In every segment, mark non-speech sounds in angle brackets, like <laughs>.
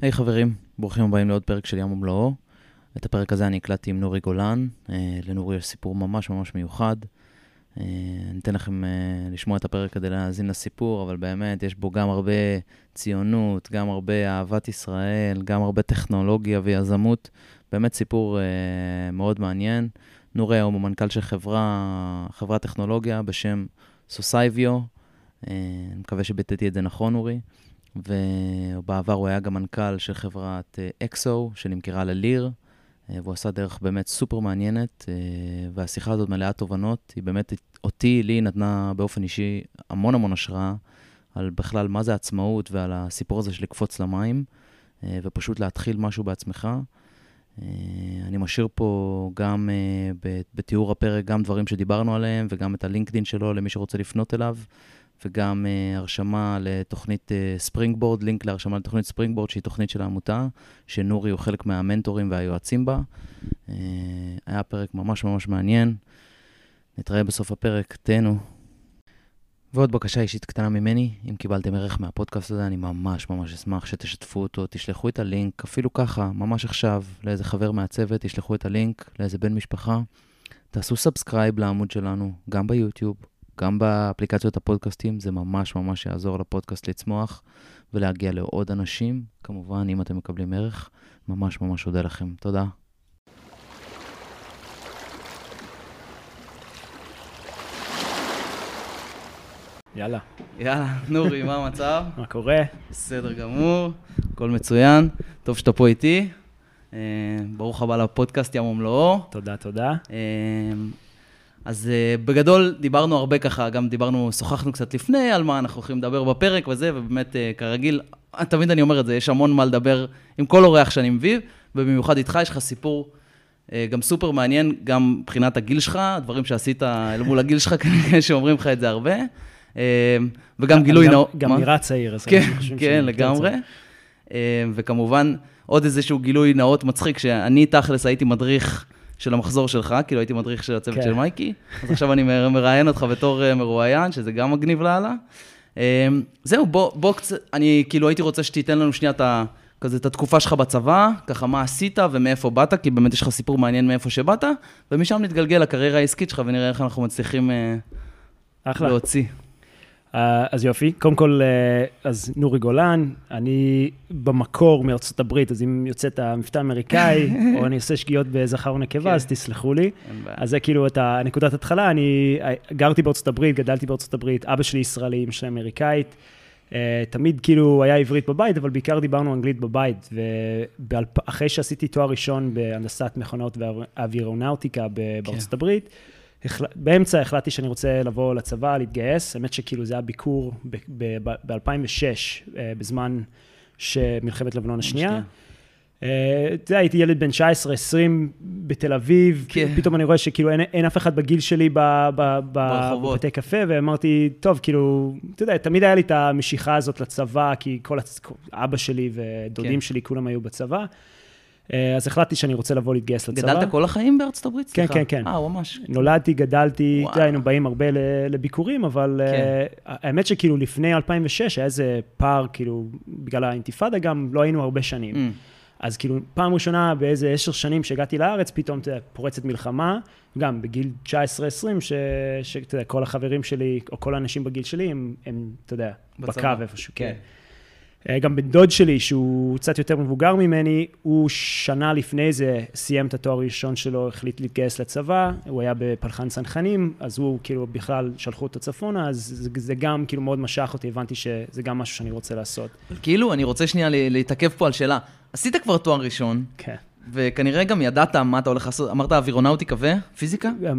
היי hey, חברים, ברוכים הבאים לעוד פרק של ים ומלואו. את הפרק הזה אני הקלטתי עם נורי גולן. אה, לנורי יש סיפור ממש ממש מיוחד. אה, אני אתן לכם אה, לשמוע את הפרק כדי להאזין לסיפור, אבל באמת יש בו גם הרבה ציונות, גם הרבה אהבת ישראל, גם הרבה טכנולוגיה ויזמות. באמת סיפור מאוד מעניין. נורי היום הוא מנכ"ל של חברה, חברת טכנולוגיה בשם סוסייביו. אני מקווה שביטאתי את זה נכון, נורי. ובעבר הוא היה גם מנכ"ל של חברת אקסו, שנמכרה לליר. אה, והוא עשה דרך באמת סופר מעניינת, אה, והשיחה הזאת מלאה תובנות. היא באמת, אותי, לי, נתנה באופן אישי המון המון השראה על בכלל מה זה עצמאות ועל הסיפור הזה של לקפוץ למים, אה, ופשוט להתחיל משהו בעצמך. אני משאיר פה גם בתיאור הפרק גם דברים שדיברנו עליהם, וגם את הלינקדין שלו למי שרוצה לפנות אליו. וגם uh, הרשמה לתוכנית ספרינגבורד, uh, לינק להרשמה לתוכנית ספרינגבורד, שהיא תוכנית של העמותה, שנורי הוא חלק מהמנטורים והיועצים בה. Uh, היה פרק ממש ממש מעניין. נתראה בסוף הפרק, תהנו. ועוד בקשה אישית קטנה ממני, אם קיבלתם ערך מהפודקאסט הזה, אני ממש ממש אשמח שתשתפו אותו, תשלחו את הלינק, אפילו ככה, ממש עכשיו, לאיזה חבר מהצוות, תשלחו את הלינק, לאיזה בן משפחה. תעשו subscribe לעמוד שלנו, גם ביוטיוב, גם באפליקציות הפודקאסטים, זה ממש ממש יעזור לפודקאסט לצמוח ולהגיע לעוד אנשים. כמובן, אם אתם מקבלים ערך, ממש ממש אודה לכם. תודה. יאללה. יאללה, נורי, מה המצב? <laughs> מה קורה? בסדר גמור, הכל מצוין. טוב שאתה פה איתי. אה, ברוך הבא לפודקאסט ים ומלואו. תודה, תודה. אה, אז uh, בגדול דיברנו הרבה ככה, גם דיברנו, שוחחנו קצת לפני על מה אנחנו הולכים לדבר בפרק וזה, ובאמת, uh, כרגיל, תמיד אני אומר את זה, יש המון מה לדבר עם כל אורח שאני מביא, ובמיוחד איתך יש לך סיפור uh, גם סופר מעניין, גם מבחינת הגיל שלך, דברים שעשית אל מול הגיל שלך, <laughs> כנראה שאומרים לך את זה הרבה. Uh, וגם גילוי נאות. גם נראה צעיר, אז כן, כן, לגמרי. Uh, וכמובן, עוד איזשהו גילוי נאות מצחיק, שאני תכלס הייתי מדריך... של המחזור שלך, כאילו הייתי מדריך של הצוות כן. של מייקי, אז עכשיו אני מראיין אותך בתור אה, מרואיין, שזה גם מגניב לאללה. אה, זהו, בוא, בוא קצת, אני כאילו הייתי רוצה שתיתן לנו שנייה את ה... כזה את התקופה שלך בצבא, ככה מה עשית ומאיפה באת, כי באמת יש לך סיפור מעניין מאיפה שבאת, ומשם נתגלגל לקריירה העסקית שלך ונראה איך אנחנו מצליחים אה, אחלה. להוציא. אה, אז יופי, קודם כל, אה, אז נורי גולן, אני במקור מארצות הברית, אז אם יוצא את המבטא האמריקאי, <laughs> או אני עושה שגיאות בזכר ונקבה, אז כן. תסלחו לי. אז זה כאילו את נקודת התחלה, אני אה, גרתי בארצות הברית, גדלתי בארצות הברית, אבא שלי ישראלי, אמא שלי אמריקאית. תמיד כאילו היה עברית בבית, אבל בעיקר דיברנו אנגלית בבית. ואחרי שעשיתי תואר ראשון בהנדסת מכונות ואווירונאוטיקה בארצות כן. הברית, באמצע החלטתי שאני רוצה לבוא לצבא, להתגייס. האמת שכאילו זה היה ביקור ב-2006, אה, בזמן שמלחמת לבנון השנייה. אתה יודע, הייתי ילד בן 19-20 בתל אביב, כן. פתאום אני רואה שכאילו אין, אין אף אחד בגיל שלי בבתי קפה, ואמרתי, טוב, כאילו, אתה יודע, תמיד היה לי את המשיכה הזאת לצבא, כי כל אבא שלי ודודים כן. שלי, כולם היו בצבא. אה, אז החלטתי שאני רוצה לבוא להתגייס לצבא. גדלת כל החיים בארצות הברית? כן, כן, כן. אה, ממש. נולדתי, גדלתי, אתה יודע, היינו באים הרבה לביקורים, אבל אה, כן. האמת שכאילו לפני 2006 היה איזה פער, כאילו, בגלל האינתיפאדה גם, לא היינו הרבה שנים. Mm. אז כאילו, פעם ראשונה באיזה עשר שנים שהגעתי לארץ, פתאום, אתה יודע, פורצת מלחמה, גם בגיל 19-20, שאתה יודע, כל החברים שלי, או כל האנשים בגיל שלי, הם, אתה יודע, בקו איפשהו, כן. אה, גם בן דוד שלי, שהוא קצת יותר מבוגר ממני, הוא שנה לפני זה סיים את התואר הראשון שלו, החליט להתגייס לצבא, הוא היה בפלחן צנחנים, אז הוא כאילו בכלל שלחו אותו צפונה, אז זה, זה גם כאילו מאוד משך אותי, הבנתי שזה גם משהו שאני רוצה לעשות. כאילו, אני רוצה שנייה להתעכב פה על שאלה. עשית כבר תואר ראשון. כן. וכנראה גם ידעת מה אתה הולך לעשות, אמרת אווירונאוטיקה ופיזיקה? אה,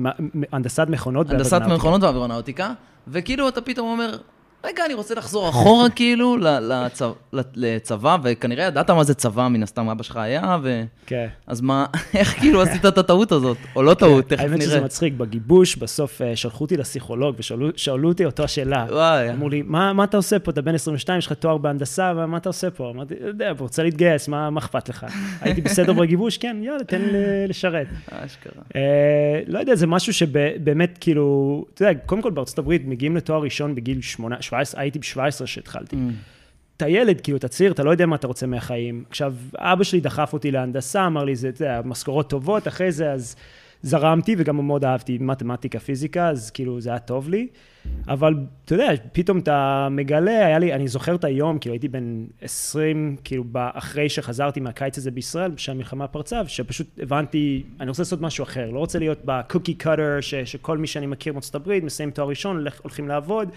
הנדסת מכונות ואווירונאוטיקה. הנדסת מכונות ואווירונאוטיקה, וכאילו אתה פתאום אומר, רגע, אני רוצה לחזור אחורה <laughs> כאילו לצבא, לצבא, וכנראה ידעת מה זה צבא, מן הסתם אבא שלך היה, ו... כן. אז מה, <laughs> איך כאילו עשית את הטעות הזאת? או לא טעות, תכף נראה. האמת שזה מצחיק, בגיבוש, בסוף אה, שלחו אותי לפסיכולוג, ושאלו אותי אותו השאלה. וואי. אמרו לי, מה אתה עושה פה? אתה בן 22, יש לך תואר בהנדסה, מה אתה עושה פה? אמרתי, לא יודע, רוצה להתגייס, מה אכפת לך? <laughs> הייתי בסדר בגיבוש, כן, יאללה, תן לשרת. אשכרה. אה, לא יודע, זה משהו שבאמת, כאילו, אתה יודע, קודם כל בארצות הברית מגיעים לתואר ראשון בגיל 17, הייתי ב-17 שהתחלתי. Mm. אתה ילד, כאילו, אתה צעיר, אתה לא יודע מה אתה רוצה מהחיים. עכשיו, אבא שלי דחף אותי להנדסה, אמר לי, זה, אתה יודע, משכורות טובות, אחרי זה, אז זרמתי, וגם מאוד אהבתי מתמטיקה, פיזיקה, אז כאילו, זה היה טוב לי. אבל, אתה יודע, פתאום אתה מגלה, היה לי, אני זוכר את היום, כאילו, הייתי בן 20, כאילו, אחרי שחזרתי מהקיץ הזה בישראל, כשהמלחמה פרצה, שפשוט הבנתי, אני רוצה לעשות משהו אחר, לא רוצה להיות בקוקי קאטר, שכל מי שאני מכיר בארצות הברית, מסיים תואר ראשון, הולכים לעבוד.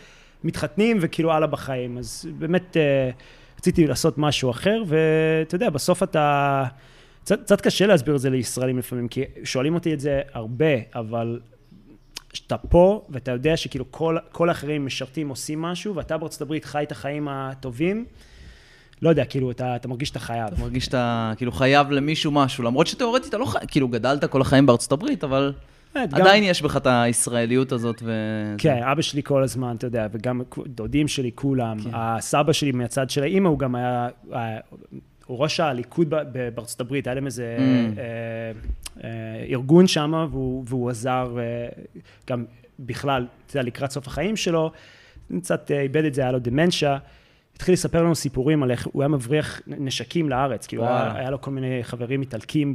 מתחתנים וכאילו הלאה בחיים. אז באמת אה, רציתי לעשות משהו אחר, ואתה יודע, בסוף אתה... קצת, קצת קשה להסביר את זה לישראלים לפעמים, כי שואלים אותי את זה הרבה, אבל כשאתה פה, ואתה יודע שכאילו כל, כל האחרים משרתים, עושים משהו, ואתה בארצות הברית חי את החיים הטובים, לא יודע, כאילו, אתה, אתה מרגיש שאתה חייב. אתה מרגיש שאתה כאילו חייב למישהו משהו, למרות שתאורטית אתה לא חייב, כאילו, גדלת כל החיים בארצות הברית, אבל... עדיין יש בך את הישראליות הזאת. ו... כן, אבא שלי כל הזמן, אתה יודע, וגם דודים שלי, כולם. כן. הסבא שלי מהצד של האימא, הוא גם היה, הוא ראש הליכוד בארצות הברית, היה להם איזה mm. אה, אה, ארגון שם, והוא, והוא עזר אה, גם בכלל, אתה יודע, לקראת סוף החיים שלו. קצת איבד את זה, היה לו דמנציה. התחיל לספר לנו סיפורים על איך הוא היה מבריח נשקים לארץ. כאילו, היה, היה לו כל מיני חברים איטלקים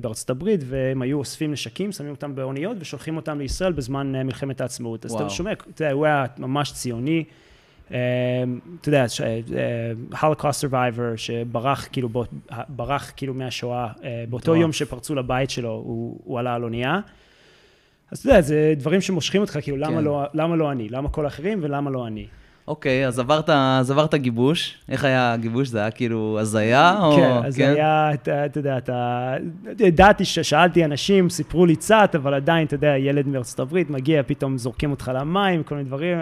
בארצות הברית, והם היו אוספים נשקים, שמים אותם באוניות ושולחים אותם לישראל בזמן אה, מלחמת העצמאות. אז אתה שומע, אתה יודע, הוא היה ממש ציוני. אה, אתה יודע, Holocaust אה, survivor, שברח כאילו, ברח כאילו מהשואה, באותו יום שפרצו לבית שלו, הוא, הוא עלה על אונייה. אז אתה יודע, זה דברים שמושכים אותך, כאילו, למה, כן. לא, למה לא אני? למה כל האחרים ולמה לא אני? אוקיי, אז עברת, אז עברת גיבוש. איך היה הגיבוש? זה היה כאילו הזיה? או... כן, הזיה, כן? אתה, אתה יודע, אתה... ידעתי ששאלתי אנשים, סיפרו לי קצת, אבל עדיין, אתה יודע, ילד מארצות הברית מגיע, פתאום זורקים אותך למים, כל מיני דברים.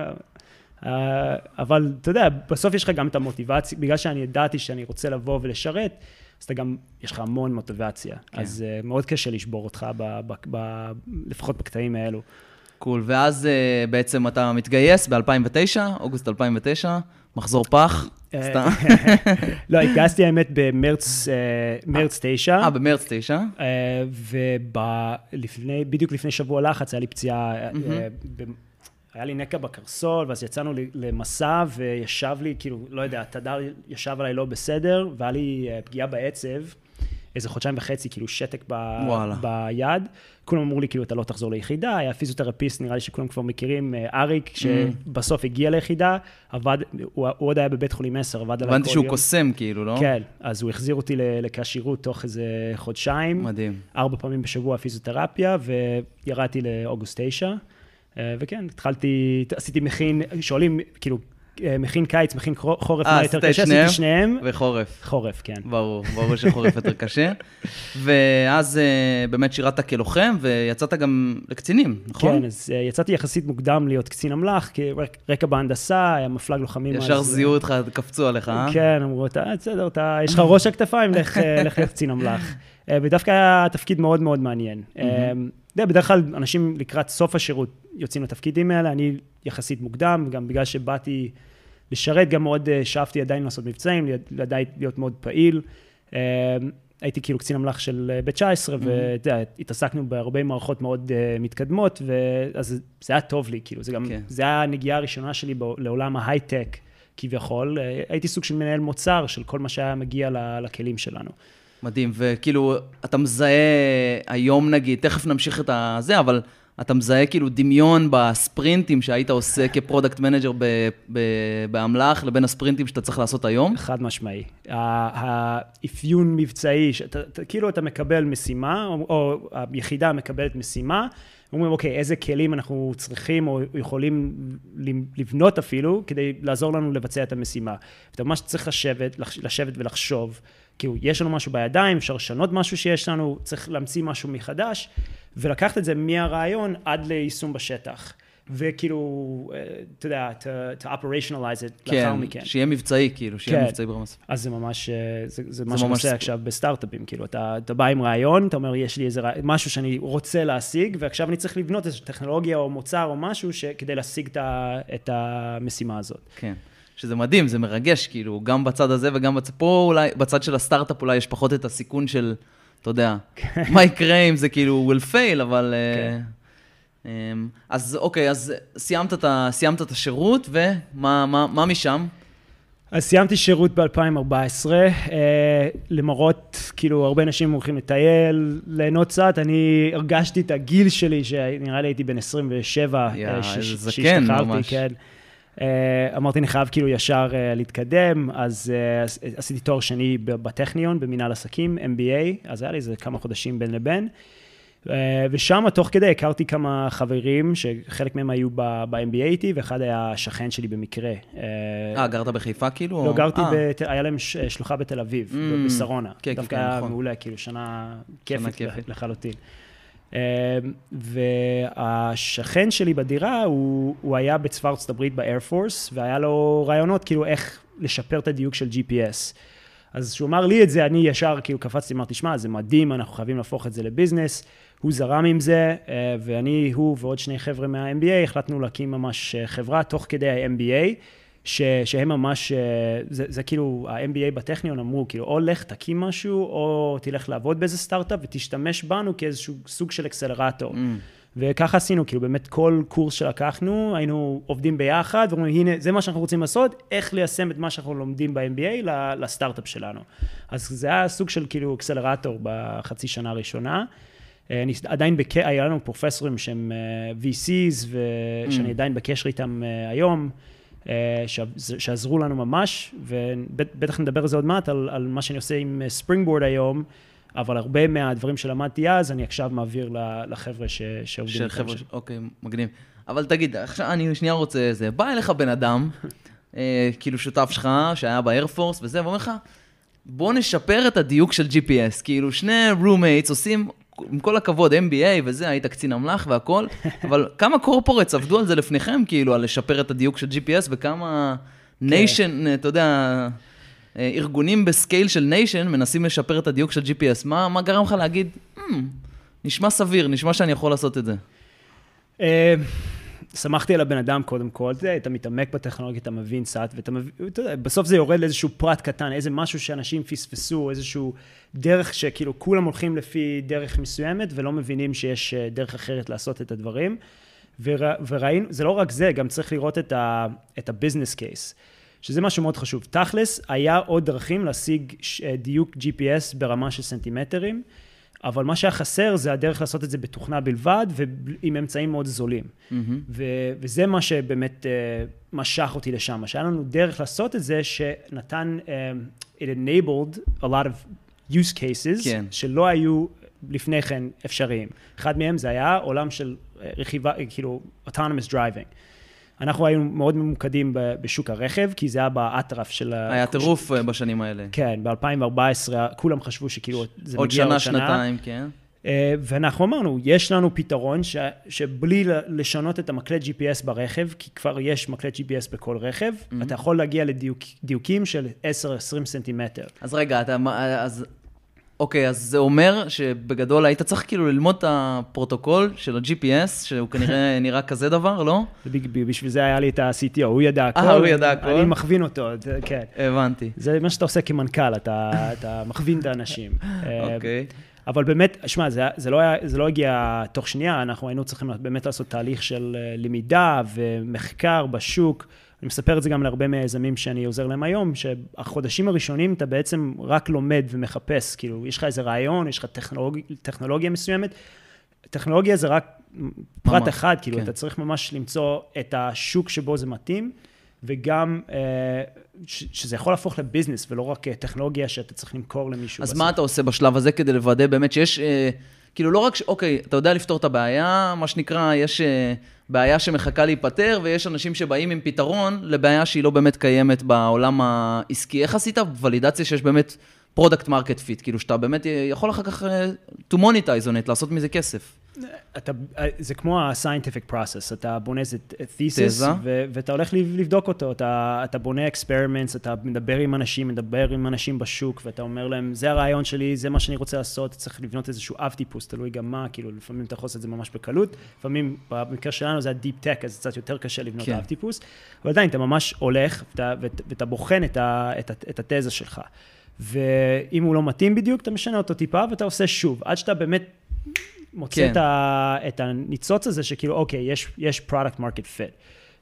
אה, אבל אתה יודע, בסוף יש לך גם את המוטיבציה, בגלל שאני ידעתי שאני רוצה לבוא ולשרת, אז אתה גם, יש לך המון מוטיבציה. כן. אז uh, מאוד קשה לשבור אותך, ב, ב, ב, לפחות בקטעים האלו. קול, ואז uh, בעצם אתה מתגייס ב-2009, אוגוסט 2009, מחזור פח, אה, סתם. <laughs> לא, התגייסתי האמת במרץ uh, 9. אה, במרץ 9. Uh, ובדיוק לפני שבוע לחץ היה לי פציעה, היה לי נקע בקרסול, ואז יצאנו למסע, וישב לי, כאילו, לא יודע, התדר ישב עליי לא בסדר, והיה לי פגיעה בעצב. איזה חודשיים וחצי, כאילו שתק ב, ביד. כולם אמרו לי, כאילו, אתה לא תחזור ליחידה, היה פיזיותרפיסט, נראה לי שכולם כבר מכירים, אה, אריק, mm. שבסוף הגיע ליחידה, עבד, הוא, הוא עוד היה בבית חולים 10, עבד עליי כל יום. הבנתי שהוא קוסם, כאילו, לא? כן, אז הוא החזיר אותי לכשירות תוך איזה חודשיים. מדהים. ארבע פעמים בשבוע פיזיותרפיה, וירדתי לאוגוסט 9. אה, וכן, התחלתי, עשיתי מכין, שואלים, כאילו, מכין קיץ, מכין חורף, מה יותר קשה? עשיתי שניהם. וחורף. חורף, כן. ברור, ברור שחורף יותר קשה. ואז אה, באמת שירת כלוחם, ויצאת גם לקצינים, נכון? כן, אז אה, יצאתי יחסית מוקדם להיות קצין אמל"ח, כי רקע בהנדסה, היה מפלג לוחמים. ישר זיהו אותך, קפצו עליך, אה? כן, אמרו, אתה, בסדר, יש לך ראש הכתפיים, לך להיות קצין אמל"ח. ודווקא היה תפקיד מאוד מאוד מעניין. יודע, בדרך כלל אנשים לקראת סוף השירות יוצאים לתפקידים האלה, אני יחסית מוקדם, גם בגלל שבאתי לשרת, גם מאוד אה, שאפתי עדיין לעשות מבצעים, עדיין להיות מאוד פעיל. אה, הייתי כאילו קצין אמל"ח של אה, בית 19, mm-hmm. ואתה יודע, התעסקנו בהרבה מערכות מאוד uh, מתקדמות, ואז זה היה טוב לי, כאילו, זה גם, כן. זה היה הנגיעה הראשונה שלי לעולם ההייטק, כביכול. הייתי סוג של מנהל מוצר של כל מה שהיה מגיע לכלים שלנו. מדהים, וכאילו, אתה מזהה היום נגיד, תכף נמשיך את הזה, אבל אתה מזהה כאילו דמיון בספרינטים שהיית עושה כ product manager באמל"ח, לבין הספרינטים שאתה צריך לעשות היום? חד משמעי. האפיון מבצעי, שאתה, כאילו אתה מקבל משימה, או, או היחידה מקבלת משימה, אומרים, אוקיי, איזה כלים אנחנו צריכים או יכולים לבנות אפילו, כדי לעזור לנו לבצע את המשימה. אתה ממש צריך לשבת, לשבת ולחשוב. כאילו, יש לנו משהו בידיים, אפשר לשנות משהו שיש לנו, צריך להמציא משהו מחדש, ולקחת את זה מהרעיון עד ליישום בשטח. וכאילו, אה, אתה יודע, to, operationalize it כן, לאחר מכן. כן, שיהיה מבצעי, כאילו, שיהיה כן. מבצעי ברמס. אז זה ממש, אה, זה, זה, זה מה שאני עושה עכשיו בסטארט-אפים, כאילו, אתה, אתה בא עם רעיון, אתה אומר, יש לי איזה רעיון, משהו שאני רוצה להשיג, ועכשיו אני צריך לבנות איזו טכנולוגיה או מוצר או משהו ש, כדי להשיג את, את המשימה הזאת. כן. שזה מדהים, זה מרגש, כאילו, גם בצד הזה וגם בצד, פה אולי, בצד של הסטארט-אפ אולי יש פחות את הסיכון של, אתה יודע, כן. מה יקרה אם זה כאילו will fail, אבל... כן. Uh, um, אז אוקיי, אז סיימת את, ה, סיימת את השירות, ומה מה, מה משם? אז סיימתי שירות ב-2014, אה, למרות, כאילו, הרבה אנשים הולכים לטייל, ליהנות קצת, אני הרגשתי את הגיל שלי, שנראה לי הייתי בן 27, יא, איזה זקן ממש. כן. אה, אמרתי, אני חייב כאילו ישר אה, להתקדם, אז אה, עשיתי תואר שני בטכניון, במנהל עסקים, MBA, אז היה לי איזה כמה חודשים בין לבין. ושם, תוך כדי, הכרתי כמה חברים, שחלק מהם היו ב-MBA איתי, ואחד היה שכן שלי במקרה. אה, גרת בחיפה כאילו? לא, גרתי, בת... היה להם שלוחה בתל אביב, mm, בשרונה. כן, כן, דווקא כן, היה נכון. מעולה, כאילו, שנה כיפית. לחלוטין. והשכן שלי בדירה, הוא, הוא היה בצבא ארצות הברית באייר פורס, והיה לו רעיונות כאילו איך לשפר את הדיוק של GPS. אז כשהוא אמר לי את זה, אני ישר כאילו קפצתי, אמרתי, שמע, זה מדהים, אנחנו חייבים להפוך את זה לביזנס. הוא זרם עם זה, ואני, הוא ועוד שני חבר'ה מה-MBA, החלטנו להקים ממש חברה תוך כדי ה-MBA. ש, שהם ממש, זה, זה כאילו, ה-MBA בטכניון אמרו, כאילו, או לך תקים משהו, או תלך לעבוד באיזה סטארט-אפ ותשתמש בנו כאיזשהו סוג של אקסלרטור. Mm. וככה עשינו, כאילו, באמת כל קורס שלקחנו, היינו עובדים ביחד, ואומרים, הנה, זה מה שאנחנו רוצים לעשות, איך ליישם את מה שאנחנו לומדים ב-MBA לסטארט-אפ שלנו. אז זה היה סוג של כאילו אקסלרטור בחצי שנה הראשונה. אני עדיין, בק... היה לנו פרופסורים שהם VCs, ושאני mm. עדיין בקשר איתם היום. שעזרו לנו ממש, ובטח נדבר על זה עוד מעט, על, על מה שאני עושה עם ספרינגבורד היום, אבל הרבה מהדברים שלמדתי אז, אני עכשיו מעביר לחבר'ה ש, שעובדים איתם. חבר'ה, אוקיי, מגניב. אבל תגיד, עכשיו אני שנייה רוצה זה, בא אליך בן אדם, אה, כאילו שותף שלך, שהיה ב Air Force וזה, ואומר לך, בוא נשפר את הדיוק של GPS. כאילו, שני roommates עושים עם כל הכבוד, MBA וזה, היית קצין אמל"ח והכל, <laughs> אבל כמה corporates עבדו על זה לפניכם, כאילו, על לשפר את הדיוק של GPS, וכמה nation, אתה יודע, ארגונים ב scale של nation מנסים לשפר את הדיוק של GPS. מה, מה גרם לך להגיד, hmm, נשמע סביר, נשמע שאני יכול לעשות את זה? שמחתי על הבן אדם קודם כל, אתה מתעמק בטכנולוגיה, אתה מבין קצת, ואתה מבין, אתה יודע, בסוף זה יורד לאיזשהו פרט קטן, איזה משהו שאנשים פספסו, איזשהו דרך שכאילו כולם הולכים לפי דרך מסוימת, ולא מבינים שיש דרך אחרת לעשות את הדברים. וראינו, זה לא רק זה, גם צריך לראות את ה-business case, שזה משהו מאוד חשוב. תכלס, היה עוד דרכים להשיג דיוק GPS ברמה של סנטימטרים. אבל מה שהיה חסר זה הדרך לעשות את זה בתוכנה בלבד ועם אמצעים מאוד זולים. Mm-hmm. ו- וזה מה שבאמת uh, משך אותי לשם, שהיה לנו דרך לעשות את זה שנתן, um, it enabled a lot of use cases כן. שלא היו לפני כן אפשריים. אחד מהם זה היה עולם של רכיבה, כאילו autonomous driving. אנחנו היינו מאוד ממוקדים בשוק הרכב, כי זה היה באטרף של... היה טירוף ש... בשנים האלה. כן, ב-2014 כולם חשבו שכאילו זה מגיע שנה, עוד שנה. עוד שנה, שנתיים, כן. ואנחנו אמרנו, יש לנו פתרון ש, שבלי לשנות את המקלט GPS ברכב, כי כבר יש מקלט GPS בכל רכב, mm-hmm. אתה יכול להגיע לדיוקים לדיוק, של 10-20 סנטימטר. אז רגע, אתה, אז אוקיי, אז זה אומר שבגדול היית צריך כאילו ללמוד את הפרוטוקול של ה-GPS, שהוא כנראה <laughs> נראה כזה דבר, לא? בשביל זה היה לי את ה-CTO, הוא ידע הכל. אה, הוא ידע הכל? אני מכווין אותו, כן. הבנתי. זה מה שאתה עושה כמנכ"ל, אתה, אתה מכווין את האנשים. <laughs> אוקיי. אבל באמת, שמע, זה, זה, לא זה לא הגיע תוך שנייה, אנחנו היינו צריכים באמת לעשות תהליך של למידה ומחקר בשוק. אני מספר את זה גם להרבה מהיזמים שאני עוזר להם היום, שהחודשים הראשונים אתה בעצם רק לומד ומחפש, כאילו, יש לך איזה רעיון, יש לך טכנולוג... טכנולוגיה מסוימת, טכנולוגיה זה רק פרט ממש, אחד, כאילו, כן. אתה צריך ממש למצוא את השוק שבו זה מתאים, וגם אה, שזה יכול להפוך לביזנס, ולא רק טכנולוגיה שאתה צריך למכור למישהו. אז בסוף. מה אתה עושה בשלב הזה כדי לוודא באמת שיש, אה, כאילו, לא רק ש... אוקיי, אתה יודע לפתור את הבעיה, מה שנקרא, יש... אה, בעיה שמחכה להיפתר, ויש אנשים שבאים עם פתרון לבעיה שהיא לא באמת קיימת בעולם העסקי. איך עשית ולידציה שיש באמת product market fit? כאילו שאתה באמת יכול אחר כך to monetize on it, לעשות מזה כסף. אתה, זה כמו ה-scientific process, אתה בונה איזה thesis, ו- ואתה הולך לבדוק אותו, אתה, אתה בונה experiments, אתה מדבר עם אנשים, מדבר עם אנשים בשוק, ואתה אומר להם, זה הרעיון שלי, זה מה שאני רוצה לעשות, צריך לבנות איזשהו אב טיפוס, תלוי גם מה, כאילו, לפעמים אתה יכול לעשות את זה ממש בקלות, לפעמים, במקרה שלנו זה ה-deep tech, אז זה קצת יותר קשה לבנות כן. אב טיפוס, אבל עדיין, אתה ממש הולך, ואתה, ואתה בוחן את, ה, את, את התזה שלך. ואם הוא לא מתאים בדיוק, אתה משנה אותו טיפה, ואתה עושה שוב, עד שאתה באמת מוצא כן. את, ה, את הניצוץ הזה שכאילו, אוקיי, יש, יש product market fit.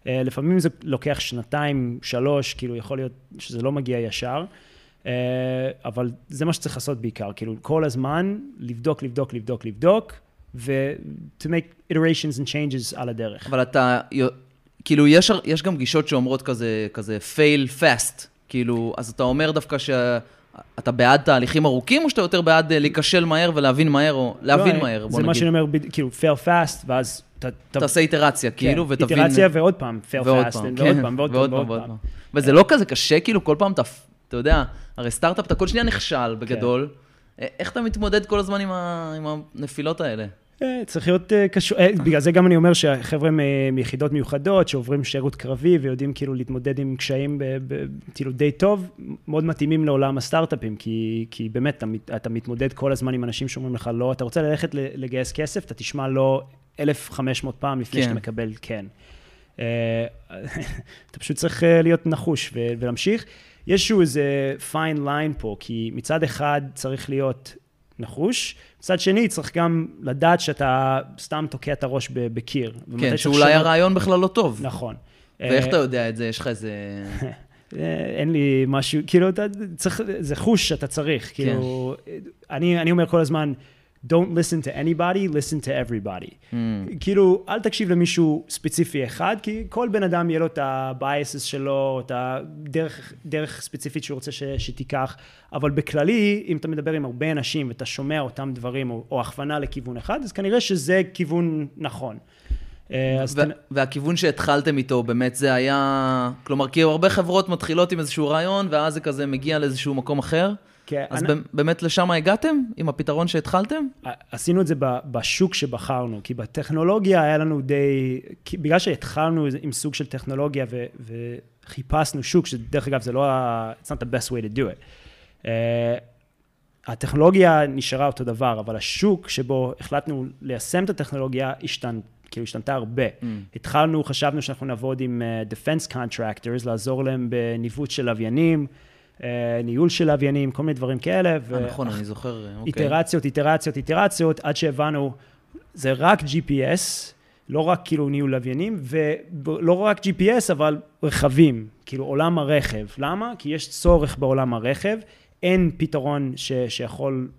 אה, לפעמים זה לוקח שנתיים, שלוש, כאילו יכול להיות שזה לא מגיע ישר, אה, אבל זה מה שצריך לעשות בעיקר, כאילו כל הזמן לבדוק, לבדוק, לבדוק, לבדוק, ו- to make iterations and changes על הדרך. אבל אתה, כאילו, יש, יש גם גישות שאומרות כזה, כזה fail fast, כאילו, אז אתה אומר דווקא שאתה בעד תהליכים ארוכים, או שאתה יותר בעד אה, להיכשל מהר ולהבין מהר, או להבין לא, מהר, בוא זה נגיד. מה שאני אומר, כאילו, fail fast, ואז ת- ת- תעשה איטרציה, כאילו, כן, ותבין... איטרציה ועוד פעם, fail ועוד fast, פעם, ועוד כן, פעם, ועוד פעם, ועוד פעם. וזה לא כזה קשה, כאילו, כל פעם אתה, אתה יודע, הרי סטארט-אפ, אתה כל שנייה נכשל בגדול. כן. איך אתה מתמודד כל הזמן עם, ה, עם הנפילות האלה? אה, צריך להיות אה, קשור, אה, בגלל זה גם אני אומר שהחבר'ה מיחידות מיוחדות שעוברים שירות קרבי ויודעים כאילו להתמודד עם קשיים כאילו די טוב, מאוד מתאימים לעולם הסטארט-אפים, כי, כי באמת אתה, אתה מתמודד כל הזמן עם אנשים שאומרים לך לא, אתה רוצה ללכת לגייס כסף, אתה תשמע לא 1,500 פעם לפני כן. שאתה מקבל כן. <laughs> אתה פשוט צריך להיות נחוש ולהמשיך. יש איזה fine line פה, כי מצד אחד צריך להיות נחוש, מצד שני צריך גם לדעת שאתה סתם תוקע את הראש בקיר. כן, שאולי הרעיון בכלל לא טוב. נכון. ואיך אה, אתה יודע את זה? יש לך איזה... <laughs> אה, אין לי משהו, כאילו, אתה צריך, זה חוש שאתה צריך, כן. כאילו, אני, אני אומר כל הזמן, Don't listen to anybody, listen to everybody. Mm, כאילו, אל תקשיב למישהו ספציפי אחד, כי כל בן אדם יהיה לו את ה-biases שלו, את הדרך דרך ספציפית שהוא רוצה ש, שתיקח, אבל בכללי, אם אתה מדבר עם הרבה אנשים ואתה שומע אותם דברים, או, או הכוונה לכיוון אחד, אז כנראה שזה כיוון נכון. אה, אז ו- תנ... והכיוון שהתחלתם איתו, באמת זה היה... כלומר, כי הרבה חברות מתחילות עם איזשהו רעיון, ואז זה כזה מגיע לאיזשהו מקום אחר. כן, אז אני- באמת לשם הגעתם? עם הפתרון שהתחלתם? עשינו את זה בשוק שבחרנו, כי בטכנולוגיה היה לנו די, בגלל שהתחלנו עם סוג של טכנולוגיה ו, וחיפשנו שוק, שדרך אגב זה לא ה... it's not the best way to do it. Uh, הטכנולוגיה נשארה אותו דבר, אבל השוק שבו החלטנו ליישם את הטכנולוגיה השתנ... כאילו השתנתה הרבה. Mm. התחלנו, חשבנו שאנחנו נעבוד עם uh, defense contractors, לעזור להם בניווט של לוויינים, ניהול של לוויינים, כל מיני דברים כאלה. אה, נכון, אני זוכר, אוקיי. איטרציות, איטרציות, איטרציות, עד שהבנו, זה רק GPS, לא רק כאילו ניהול לוויינים, ולא רק GPS, אבל רכבים, כאילו עולם הרכב. למה? כי יש צורך בעולם הרכב, אין פתרון ש, שיכול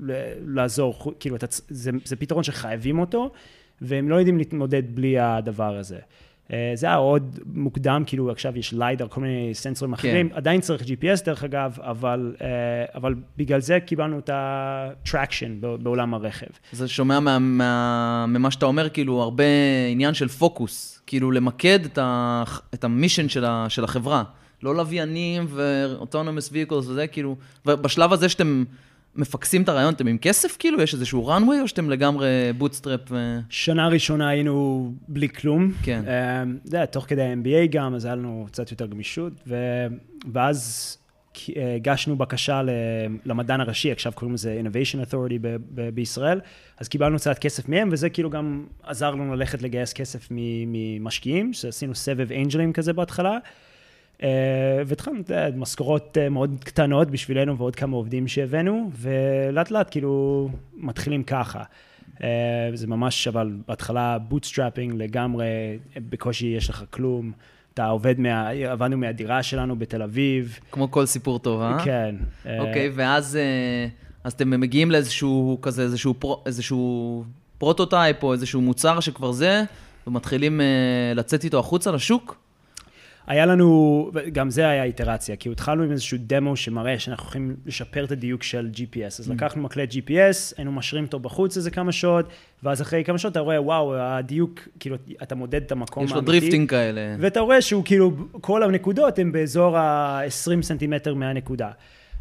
לעזור, כאילו, אתה, זה, זה פתרון שחייבים אותו, והם לא יודעים להתמודד בלי הדבר הזה. אה, זה היה עוד מוקדם, כאילו עכשיו יש ליידר, כל מיני סנסורים אחרים, עדיין צריך GPS דרך אגב, אבל, אה, אבל בגלל זה קיבלנו את ה-traction בעולם הרכב. זה שומע מה, מה, ממה שאתה אומר, כאילו, הרבה עניין של פוקוס. כאילו, למקד את, ה, את ה-mission של, ה, של החברה. לא לוויינים ו-autonomous vehicles וזה, כאילו... ובשלב הזה שאתם מפקסים את הרעיון, אתם עם כסף, כאילו? יש איזשהו runway, או שאתם לגמרי bootstrap? ו... שנה ראשונה היינו בלי כלום. כן. אתה יודע, תוך כדי ה-MBA גם, אז היה לנו קצת יותר גמישות, ו... ואז אה, הגשנו בקשה למדען הראשי, עכשיו קוראים לזה Innovation Authority ב- ב- בישראל, אז קיבלנו קצת כסף מהם, וזה כאילו גם עזר לנו ללכת לגייס כסף ממשקיעים, שעשינו סבב אנג'לים כזה בהתחלה. אה, והתחלנו, אתה יודע, משכורות אה, מאוד קטנות בשבילנו ועוד כמה עובדים שהבאנו, ולאט לאט כאילו מתחילים ככה. אה, זה ממש, אבל בהתחלה bootstrapping לגמרי, בקושי יש לך כלום. אתה עובד, מה, עבדנו מהדירה שלנו בתל אביב. כמו כל סיפור טוב, אה? כן. אוקיי, ואז אה, אז אתם מגיעים לאיזשהו כזה, איזשהו, פרו, איזשהו prototype או איזשהו מוצר שכבר זה, ומתחילים לצאת איתו החוצה לשוק? היה לנו, גם זה היה איטרציה, כי התחלנו עם איזשהו דמו שמראה שאנחנו יכולים לשפר את הדיוק של GPS. אז Mm. לקחנו מקלט GPS, היינו משרים אותו בחוץ איזה כמה שעות, ואז אחרי כמה שעות אתה רואה, וואו, הדיוק, כאילו, אתה מודד את המקום יש לו האמיתי. drifting כאלה. ואתה רואה שהוא כאילו, כל הנקודות הן באזור ה-20 סנטימטר מהנקודה.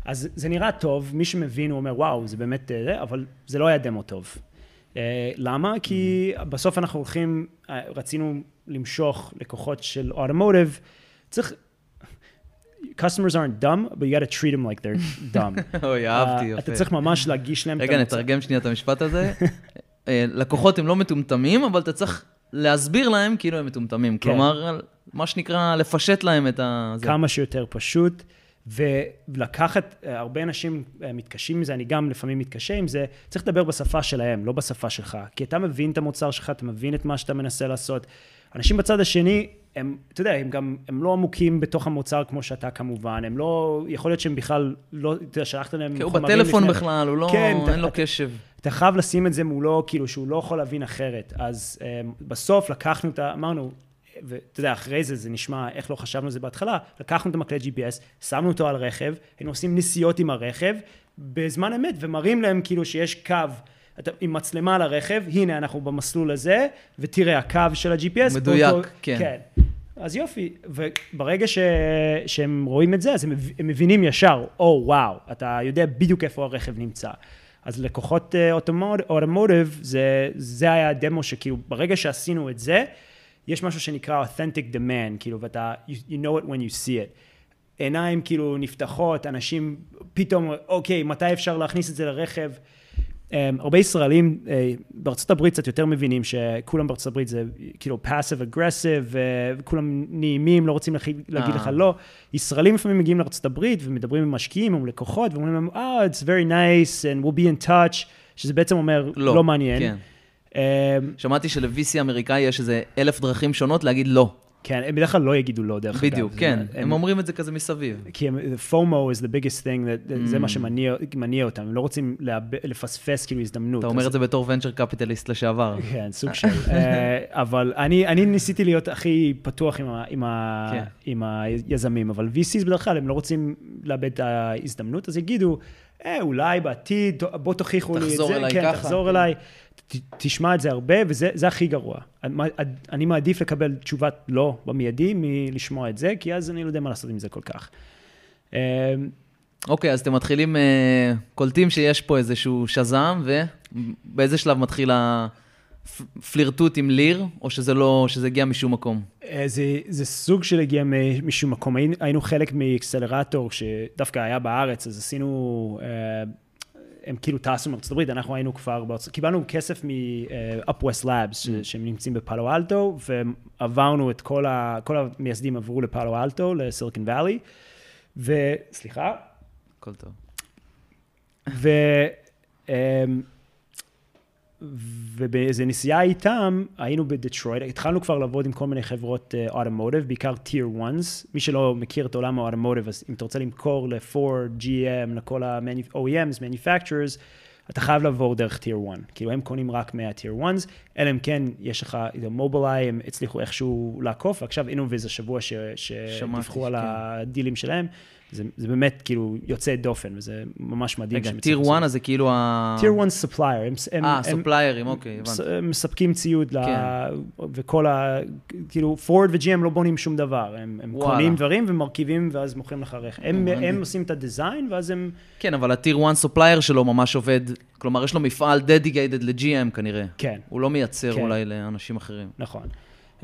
אז זה נראה טוב, מי שמבין הוא אומר, וואו, זה באמת אה, זה, אבל זה לא היה דמו טוב. אה, למה? כי בסוף אנחנו הולכים, אה, רצינו למשוך לקוחות של אוטומוטיב, צריך... customers aren't dumb, but you got to treat them like they're <laughs> dumb. אוי, אהבתי, אה, יפה. אתה צריך ממש להגיש להם רגע, נתרגם שנייה את המשפט הזה. <laughs> לקוחות הם לא מטומטמים, אבל אתה צריך להסביר להם כאילו הם מטומטמים. כן. כלומר, מה שנקרא, לפשט להם את ה... כמה שיותר פשוט, ולקחת, אה, הרבה אנשים אה, מתקשים עם זה, אני גם לפעמים מתקשה עם זה, צריך לדבר בשפה שלהם, לא בשפה שלך. כי אתה מבין את המוצר שלך, אתה מבין את מה שאתה מנסה לעשות. אנשים בצד השני, הם, אתה יודע, הם גם, הם לא עמוקים בתוך המוצר כמו שאתה כמובן, הם לא, יכול להיות שהם בכלל, לא, אתה יודע, שלחת להם חומרים לפני... הוא בטלפון בכלל, הוא לא, כן, אין לו קשב. אתה חייב לשים את זה מולו, כאילו שהוא לא יכול להבין אחרת. אז um, בסוף לקחנו את ה... אמרנו, ואתה יודע, אחרי זה, זה נשמע איך לא חשבנו על זה בהתחלה, לקחנו את המקלט GPS, שמנו אותו על רכב, היינו עושים נסיעות עם הרכב, בזמן אמת, ומראים להם כאילו שיש קו. אתה, עם מצלמה על הרכב, הנה אנחנו במסלול הזה, ותראה הקו של ה-GPS. מדויק, באותו, כן. כן. אז יופי, וברגע ש, שהם רואים את זה, אז הם, הם מבינים ישר, או oh, וואו, אתה יודע בדיוק איפה הרכב נמצא. אז לקוחות אוטומוטיב, uh, זה, זה היה הדמו שכאילו, ברגע שעשינו את זה, יש משהו שנקרא authentic demand, כאילו, ואתה, you, you know it when you see it. עיניים כאילו נפתחות, אנשים פתאום, אוקיי, מתי אפשר להכניס את זה לרכב? Um, הרבה ישראלים uh, בארצות הברית קצת יותר מבינים שכולם בארצות הברית זה כאילו passive aggressive וכולם נעימים, לא רוצים להגיד לך לא. ישראלים לפעמים מגיעים לארצות הברית ומדברים עם משקיעים, עם לקוחות, ואומרים להם, אה, oh, it's very nice and we'll be in touch, שזה בעצם אומר, לא, לא מעניין. כן. Um, שמעתי של-VC אמריקאי יש איזה אלף דרכים שונות להגיד לא. כן, הם בדרך כלל לא יגידו לא, דרך אגב. בדיוק, כן, הם, הם אומרים את זה כזה מסביב. כי הם, FOMO is the biggest thing, that, mm. זה מה שמניע אותם, הם לא רוצים לפספס כאילו הזדמנות. אתה אומר אז... את זה בתור ונצ'ר קפיטליסט לשעבר. כן, סוג של, <laughs> אה, אבל אני, אני ניסיתי להיות הכי פתוח עם, ה, עם, ה, כן. עם היזמים, אבל VCs בדרך כלל הם לא רוצים לאבד את ההזדמנות, אז יגידו, אה, אולי בעתיד, בוא תוכיחו לי את זה. תחזור אליי כן, ככה. תחזור אליי. תשמע את זה הרבה, וזה הכי גרוע. אני מעדיף לקבל תשובת לא במיידי מלשמוע את זה, כי אז אני לא יודע מה לעשות עם זה כל כך. אוקיי, okay, אז אתם מתחילים, uh, קולטים שיש פה איזשהו שז"ם, ובאיזה שלב מתחיל הפלירטוט עם ליר, או שזה לא, שזה הגיע משום מקום? אה, זה, זה סוג של הגיע משום מקום. היינו, היינו חלק מאקסלרטור שדווקא היה בארץ, אז עשינו... Uh, הם כאילו טסו מארצות הברית, אנחנו היינו כבר, בארצות, קיבלנו כסף מ-UpWest Labs, mm. שהם נמצאים בפאלו אלטו, ועברנו את כל, ה, כל המייסדים עברו לפאלו אלטו, לסיליקון וואלי, וסליחה. הכל טוב. ו... אמ, ובאיזה נסיעה איתם, היינו בדטרויט, התחלנו כבר לעבוד עם כל מיני חברות automotive, uh, בעיקר Tier 1's. מי שלא מכיר את עולם האוטומוטיב, אז אם אתה רוצה למכור ל-Ford, GM, לכל ה-OEMs, Manufacturers, אתה חייב לעבור דרך Tier 1. כאילו, הם קונים רק מה-Tier 1's, אלא אם כן, יש לך, מובילאיי, הם הצליחו איכשהו לעקוף, ועכשיו אינוויז השבוע שדיווחו על כן. הדילים שלהם. זה, זה באמת כאילו יוצא דופן, וזה ממש מדהים. רגע, Tier 1 אז זה כאילו ה... Tier 1 supplier. אה, סופליירים, אוקיי, הבנתי. הם מספקים ציוד, כן. לה, וכל ה... כאילו, פורד וג'י.אם לא בונים שום דבר. הם, הם קונים דברים ומרכיבים, ואז מוכרים לך רכב. הם, הם עושים את הדיזיין, ואז הם... כן, אבל ה-Tier 1 supplier שלו ממש עובד, כלומר, יש לו מפעל dedicated ל-GM כנראה. כן. הוא לא מייצר כן. אולי לאנשים אחרים. נכון.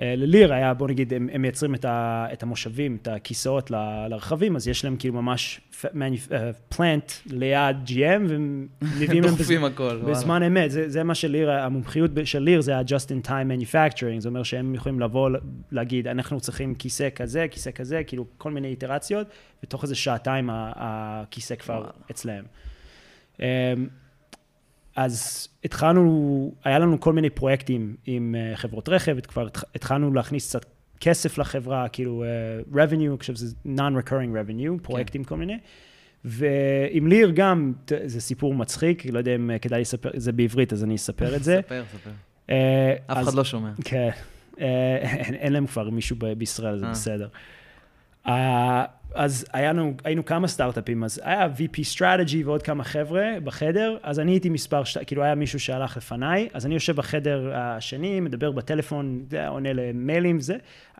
אה, לליר היה, בוא נגיד, הם, הם מייצרים את, ה, את המושבים, את הכיסאות לרכבים, אז יש להם כאילו ממש פלנט uh, ליד GM, והם מביאים להם דוחפים הכל, בזמן אמת. זה, זה מה שליר, המומחיות של ליר זה ה-just in time manufacturing, זה אומר שהם יכולים לבוא, להגיד, אנחנו צריכים כיסא כזה, כיסא כזה, כאילו כל מיני איטרציות, ותוך איזה שעתיים הכיסא כבר אצלם. Um, אז התחלנו, היה לנו כל מיני פרויקטים עם uh, חברות רכב, כבר התחלנו להכניס קצת כסף לחברה, כאילו uh, revenue, עכשיו זה non-recurring revenue, פרויקטים כן. כל מיני. ועם ליר גם, זה סיפור מצחיק, לא יודע אם כדאי לספר, זה בעברית, אז אני אספר את זה. <laughs> ספר, ספר. Uh, אף אחד לא שומע. כן. Uh, <laughs> אין, אין להם כבר מישהו בישראל, זה בסדר. Uh, אז היינו, היינו כמה סטארט-אפים, אז היה VP Strategy ועוד כמה חבר'ה בחדר, אז אני הייתי מספר, שת, כאילו היה מישהו שהלך לפניי, אז אני יושב בחדר השני, מדבר בטלפון, עונה למיילים וזה,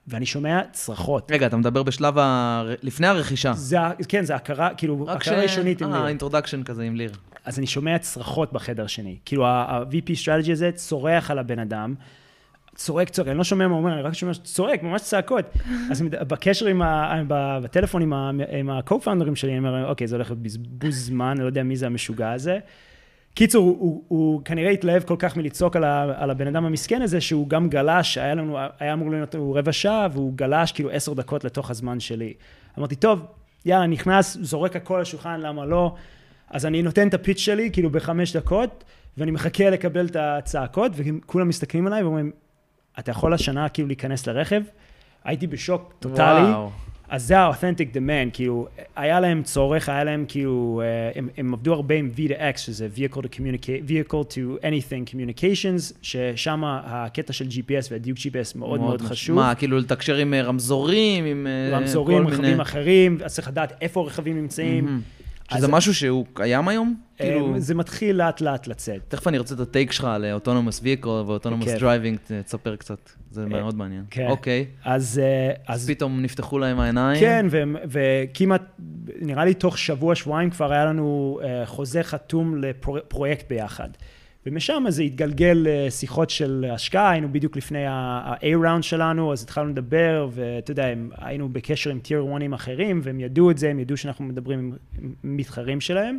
ואני שומע צרחות. רגע, אתה מדבר בשלב ה... לפני הרכישה. זה, כן, זה הכרה, כאילו, הכרה ראשונית עם ליר. אה, introduction כזה עם ליר. אז אני שומע צרחות בחדר השני. כאילו, ה-VP Strategy הזה צורח על הבן אדם. צועק, צועק, אני לא שומע מה הוא אומר, אני רק שומע צועק, ממש צעקות. <laughs> אז בקשר עם ה... בטלפון עם, ה, ה-co-founders שלי, אני אומר, אוקיי, זה הולך להיות בזבוז זמן, אני לא יודע מי זה המשוגע הזה. קיצור, הוא, הוא, הוא כנראה התלהב כל כך מלצעוק על, על הבן אדם המסכן הזה, שהוא גם גלש, היה לנו, היה אמור להיות רבע שעה, והוא גלש כאילו עשר דקות לתוך הזמן שלי. אמרתי, טוב, יאללה, נכנס, זורק הכל על השולחן, למה לא? אז אני נותן את הפיץ' שלי, כאילו בחמש דקות, ואני מחכה לקבל את הצעקות, וכולם מסתכלים עליי ואומרים, אתה יכול השנה כאילו להיכנס לרכב. הייתי בשוק טוטאלי. וואו. אז זה ה-authentic demand, כאילו, היה להם צורך, היה להם כאילו, אה, הם, הם עבדו הרבה עם V2X, שזה vehicle to communicate, vehicle to anything communications, ששם הקטע של GPS והדיוק GPS מאוד מאוד חשוב. מה, כאילו לתקשר עם אה, רמזורים, עם אה, רמזורים, כל רכבים מיני... אחרים, אז צריך לדעת איפה הרכבים נמצאים. מהמם. אז- שזה משהו שהוא קיים היום? אה, כאילו, זה מתחיל לאט לאט לצאת. תכף אני ארצה את ה-take שלך על autonomous vehicle ו-autonomous. driving, תספר קצת, זה מאוד מעניין. כן. אוקיי, אז, אה, אז אז פתאום נפתחו להם העיניים. כן, וכמעט, נראה לי תוך שבוע, שבועיים כבר היה לנו אה, חוזה חתום לפרויקט ביחד. ומשם זה התגלגל לשיחות של השקעה, היינו בדיוק לפני ה-A-Round שלנו, אז התחלנו לדבר, ואתה יודע, הם- היינו בקשר עם Tier 1 אחרים, והם ידעו את זה, הם ידעו שאנחנו מדברים עם עם מתחרים שלהם.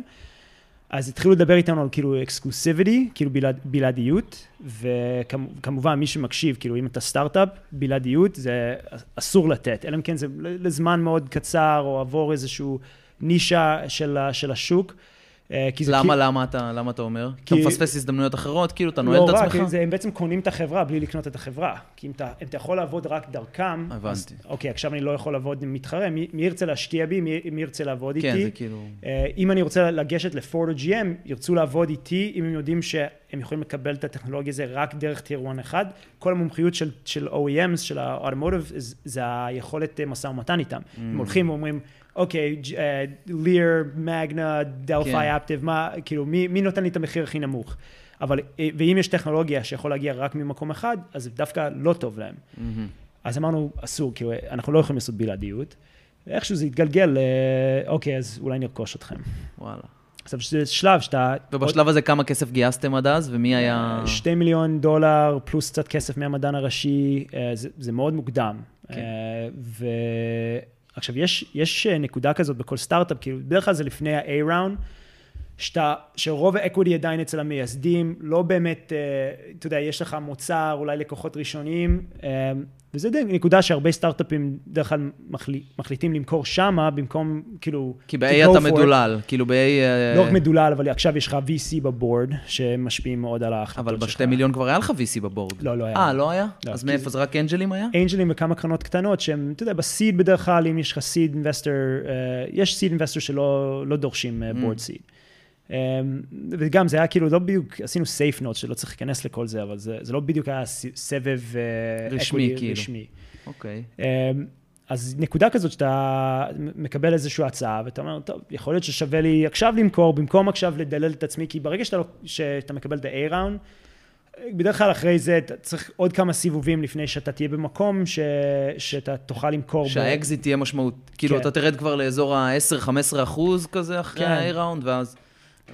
אז התחילו לדבר איתנו על כאילו אקסקלוסיביטי, כאילו בלעד, בלעדיות, וכמובן מי שמקשיב, כאילו אם אתה סטארט-אפ, בלעדיות זה אסור לתת, אלא אם כן זה לזמן מאוד קצר, או עבור איזשהו נישה של, של השוק. אה, כי זה למה, כי- למה אתה, למה אתה אומר? אתה כי- מפספס הזדמנויות אחרות? כאילו, אתה נועל לא את רק, עצמך? זה, הם בעצם קונים את החברה בלי לקנות את החברה. כי אם אתה, אם אתה יכול לעבוד רק דרכם, אז הבנתי. אוקיי, עכשיו אני לא יכול לעבוד עם מתחרה, מי, מי ירצה להשקיע בי, מי, מי ירצה לעבוד כן, איתי? זה כאילו... אה, אם אני רוצה לגשת לפורד או GM, ירצו לעבוד איתי, אם הם יודעים שהם יכולים לקבל את הטכנולוגיה הזו רק דרך טיר 1 אחד. כל המומחיות של, של OEMs, של האוטומוטיב, זה היכולת אה, משא ומתן איתם. Mm. הם הולכים ואומרים, אוקיי, ליר, מגנה, דלפאי, כן. אפטיב, מה, כאילו, מי, מי נותן לי את המחיר הכי נמוך? אבל, אה, ואם יש טכנולוגיה שיכול להגיע רק ממקום אחד, אז זה דווקא לא טוב להם. מהמם. אז אמרנו, אסור, כאילו, אנחנו לא יכולים לעשות בלעדיות. ואיכשהו זה התגלגל, אה, אוקיי, אז אולי נרכוש אתכם. וואלה. עכשיו, זה שלב שאתה... ובשלב הזה כמה כסף גייסתם עד אז, ומי היה... שתי מיליון דולר, פלוס קצת כסף מהמדען הראשי, אה, זה, זה מאוד מוקדם. כן. אה, ו... עכשיו, יש, יש אה, נקודה כזאת בכל סטארט-אפ, כאילו, בדרך כלל זה לפני ה-A-Round, שאתה, שרוב האקוויטי עדיין אצל המייסדים, לא באמת, אה, אתה יודע, יש לך מוצר, אולי לקוחות ראשוניים, אה, וזה נקודה שהרבה סטארט-אפים בדרך כלל מחלי, מחליטים למכור שמה, במקום, כאילו... כי ב-A אתה for it. מדולל, כאילו ב-A... אה, לא רק מדולל, אבל עכשיו יש לך VC ב-board, שמשפיעים מאוד על ההחלטות אבל שלך. בשתי מיליון כבר היה לך VC ב-board. לא, לא היה. אה, לא היה? לא, אז מאיפה זה- רק אנג'לים היה? אנג'לים וכמה קרנות קטנות שהם, אתה יודע, ב-seed בדרך כלל, אם יש לך seed investor, יש seed investor שלא לא דורשים Mm. board seat. וגם זה היה כאילו לא בדיוק, עשינו SAFE note שלא צריך להיכנס לכל זה, אבל זה, זה לא בדיוק היה סבב אה, רשמי, כאילו. רשמי. אוקיי. אמ, אז נקודה כזאת שאתה מקבל איזושהי הצעה, ואתה אומר, טוב, יכול להיות ששווה לי עכשיו למכור, במקום עכשיו לדלל את עצמי, כי ברגע שאתה, לא- שאתה מקבל את ה-A-Round, בדרך כלל אחרי זה אתה צריך עוד כמה סיבובים לפני שאתה תהיה במקום ש... שאתה תוכל למכור. שהאקזיט תהיה משמעות. כאילו, כן. אתה תרד כבר לאזור ה-10-15 אחוז כזה אחרי כן. ה-A-Round, ואז...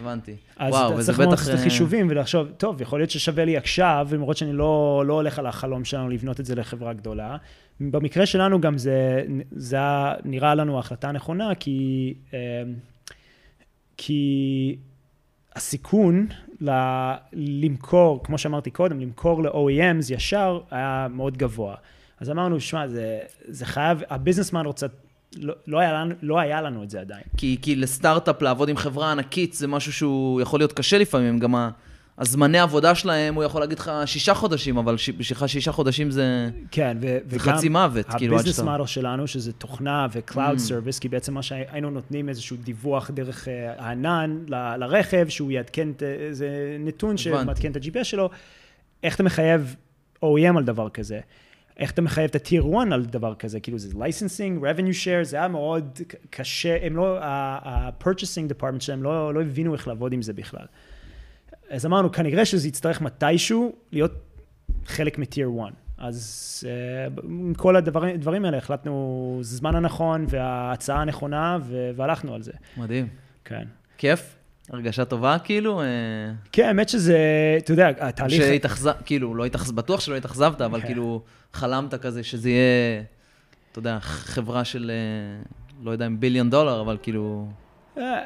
הבנתי. אז וואו, אתה צריך מאוד. לעשות את אה, החישובים ולחשוב, טוב, יכול להיות ששווה לי עכשיו, למרות שאני לא, לא הולך על החלום שלנו לבנות את זה לחברה גדולה. במקרה שלנו גם זה, זה נראה לנו ההחלטה הנכונה, כי, אה, כי הסיכון ל, למכור, כמו שאמרתי קודם, למכור ל-OEMs ישר היה מאוד גבוה. אז אמרנו, שמע, זה, זה חייב, הביזנס מודל קצת, לא, לא, היה לנו, לא היה לנו את זה עדיין. כי, כי לסטארט-אפ לעבוד עם חברה ענקית זה משהו שהוא יכול להיות קשה לפעמים, גם ה- הזמני עבודה שלהם, הוא יכול להגיד לך שישה חודשים, אבל ש- בשבילך שישה חודשים זה, כן, ו- זה וגם חצי מוות, כאילו, עד הביזנס שאתה... מודל שלנו, שזה תוכנה ו-Cloud Mm. Service, כי בעצם מה שהיינו נותנים איזשהו דיווח דרך אה, הענן ל- לרכב, שהוא יעדכן את- איזה נתון שמעדכן את ה-GPS שלו, איך אתה מחייב OEM על דבר כזה? איך אתה מחייב את ה-Tier 1 על דבר כזה? כאילו זה licensing, revenue share, זה היה מאוד קשה, הם לא, ה-purchasing department שלהם לא, לא הבינו איך לעבוד עם זה בכלל. אז אמרנו, כנראה שזה יצטרך מתישהו להיות חלק מ-Tier 1. אז uh, עם כל הדברים, הדברים האלה החלטנו, זה הזמן הנכון וההצעה הנכונה, והלכנו על זה. מדהים. כן. כיף? הרגשה טובה, כאילו? אה, כן, האמת שזה, אתה יודע, התהליך... שהתאכזב, כאילו, לא התאכזב, בטוח שלא התאכזבת, אבל כן. כאילו, חלמת כזה שזה יהיה, אתה יודע, חברה של, אה, לא יודע אם ביליון דולר, אבל כאילו... אה,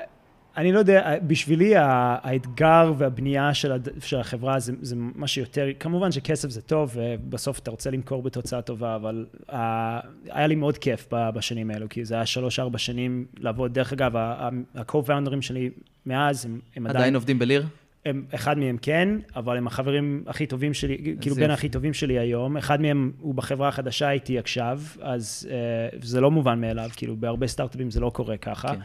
אני לא יודע, בשבילי ה- האתגר והבנייה של, הד... של החברה זה, זה מה שיותר, כמובן שכסף זה טוב, ובסוף אתה רוצה למכור בתוצאה טובה, אבל uh, היה לי מאוד כיף בשנים האלו, כי זה היה שלוש-ארבע שנים לעבוד. דרך אגב, ה- ה- ה-co-founders שלי מאז, הם, הם עדיין, עדיין עובדים בליר? הם, אחד מהם כן, אבל הם החברים הכי טובים שלי, כאילו. בין הכי טובים שלי היום. אחד מהם הוא בחברה החדשה איתי עכשיו, אז uh, זה לא מובן מאליו, כאילו בהרבה סטארט-אפים זה לא קורה ככה. כן.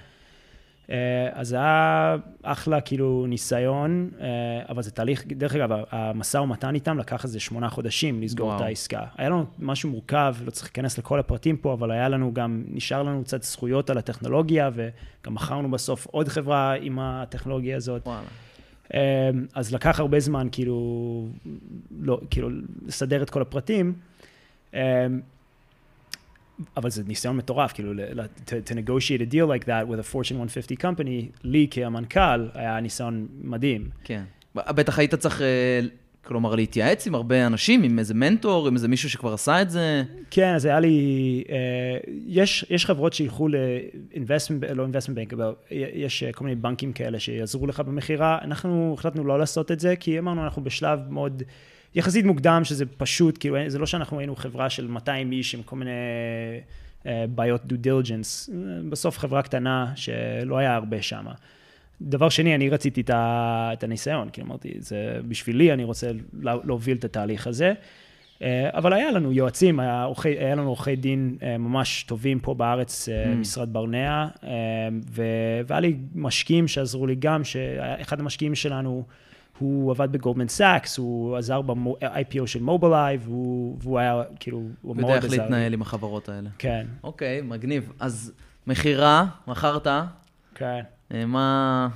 Uh, אז זה היה אחלה כאילו ניסיון, uh, אבל זה תהליך, דרך אגב, המשא ומתן איתם לקח איזה שמונה חודשים לסגור וואו. את העסקה. היה לנו משהו מורכב, לא צריך להיכנס לכל הפרטים פה, אבל היה לנו גם, נשאר לנו קצת זכויות על הטכנולוגיה, וגם מכרנו בסוף עוד חברה עם הטכנולוגיה הזאת. וואלה. אמ, אז לקח הרבה זמן, כאילו, לא, כאילו, לסדר את כל הפרטים. אמ, אבל זה ניסיון מטורף, כאילו, to, to negotiate a deal like that with a Fortune 150 company, לי כמנכ"ל, היה ניסיון מדהים. כן. בטח היית צריך, אה, כלומר, להתייעץ עם הרבה אנשים, עם איזה מנטור, עם איזה מישהו שכבר עשה את זה. כן, אז היה לי, אה, יש, יש חברות שילכו ל-investment, לא investment bank, אבל יש אה, כל מיני בנקים כאלה שיעזרו לך במכירה. אנחנו החלטנו לא לעשות את זה, כי אמרנו, אנחנו בשלב מאוד, יחסית מוקדם, שזה פשוט, כאילו, זה לא שאנחנו היינו חברה של 200 איש עם כל מיני אה, בעיות due diligence. בסוף חברה קטנה שלא היה הרבה שמה. דבר שני, אני רציתי את, ה, את הניסיון, כי אמרתי, זה בשבילי, אני רוצה לה, להוביל את התהליך הזה. אה, אבל היה לנו יועצים, היה, עורכי, היה לנו עורכי דין אה, ממש טובים פה בארץ, אה, Mm. משרד ברנע, ו- והיה לי משקיעים שעזרו לי גם, שאחד המשקיעים שלנו, הוא עבד בגולדמן סאקס, הוא עזר ב-IPO של מובילאיי, והוא, והוא היה, כאילו, הוא הוא מאוד יודע איך עזר לי. להתנהל עם החברות האלה. כן, אוקיי, מגניב. אז מכירה, מכרת, כן. אה, מה...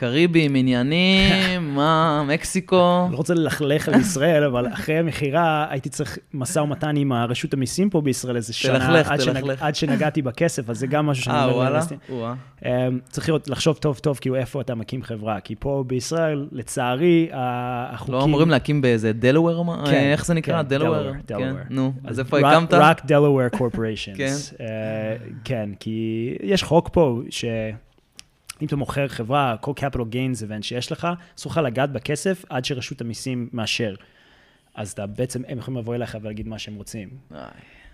קריביים, עניינים, <laughs> מה, מקסיקו? אני לא רוצה ללכלך על ישראל, אבל אחרי המכירה הייתי צריך משא ומתן עם הרשות המיסים פה בישראל איזה שנה, תלכלך, עד, שנג, תלכלך. עד שנגעתי בכסף, אז זה גם משהו שאני אה, אומר וואלה? לאינבסטים. אמ, צריך לראות, לחשוב טוב טוב, כאילו איפה אתה מקים חברה, כי פה בישראל, לצערי, החוקים... לא אמורים להקים באיזה דלוור? מה? כן, איך זה נקרא? כן, דלוור? כן. נו, אז איפה הקמת? רק Delaware Corporations. כן. אה, כן, כי יש חוק פה, שאם אתה מוכר חברה, כל capital gains event שיש לך, אסור לך לגעת בכסף עד שרשות המיסים מאשר. אז אתה בעצם, הם יכולים לבוא אליך ולהגיד מה שהם רוצים.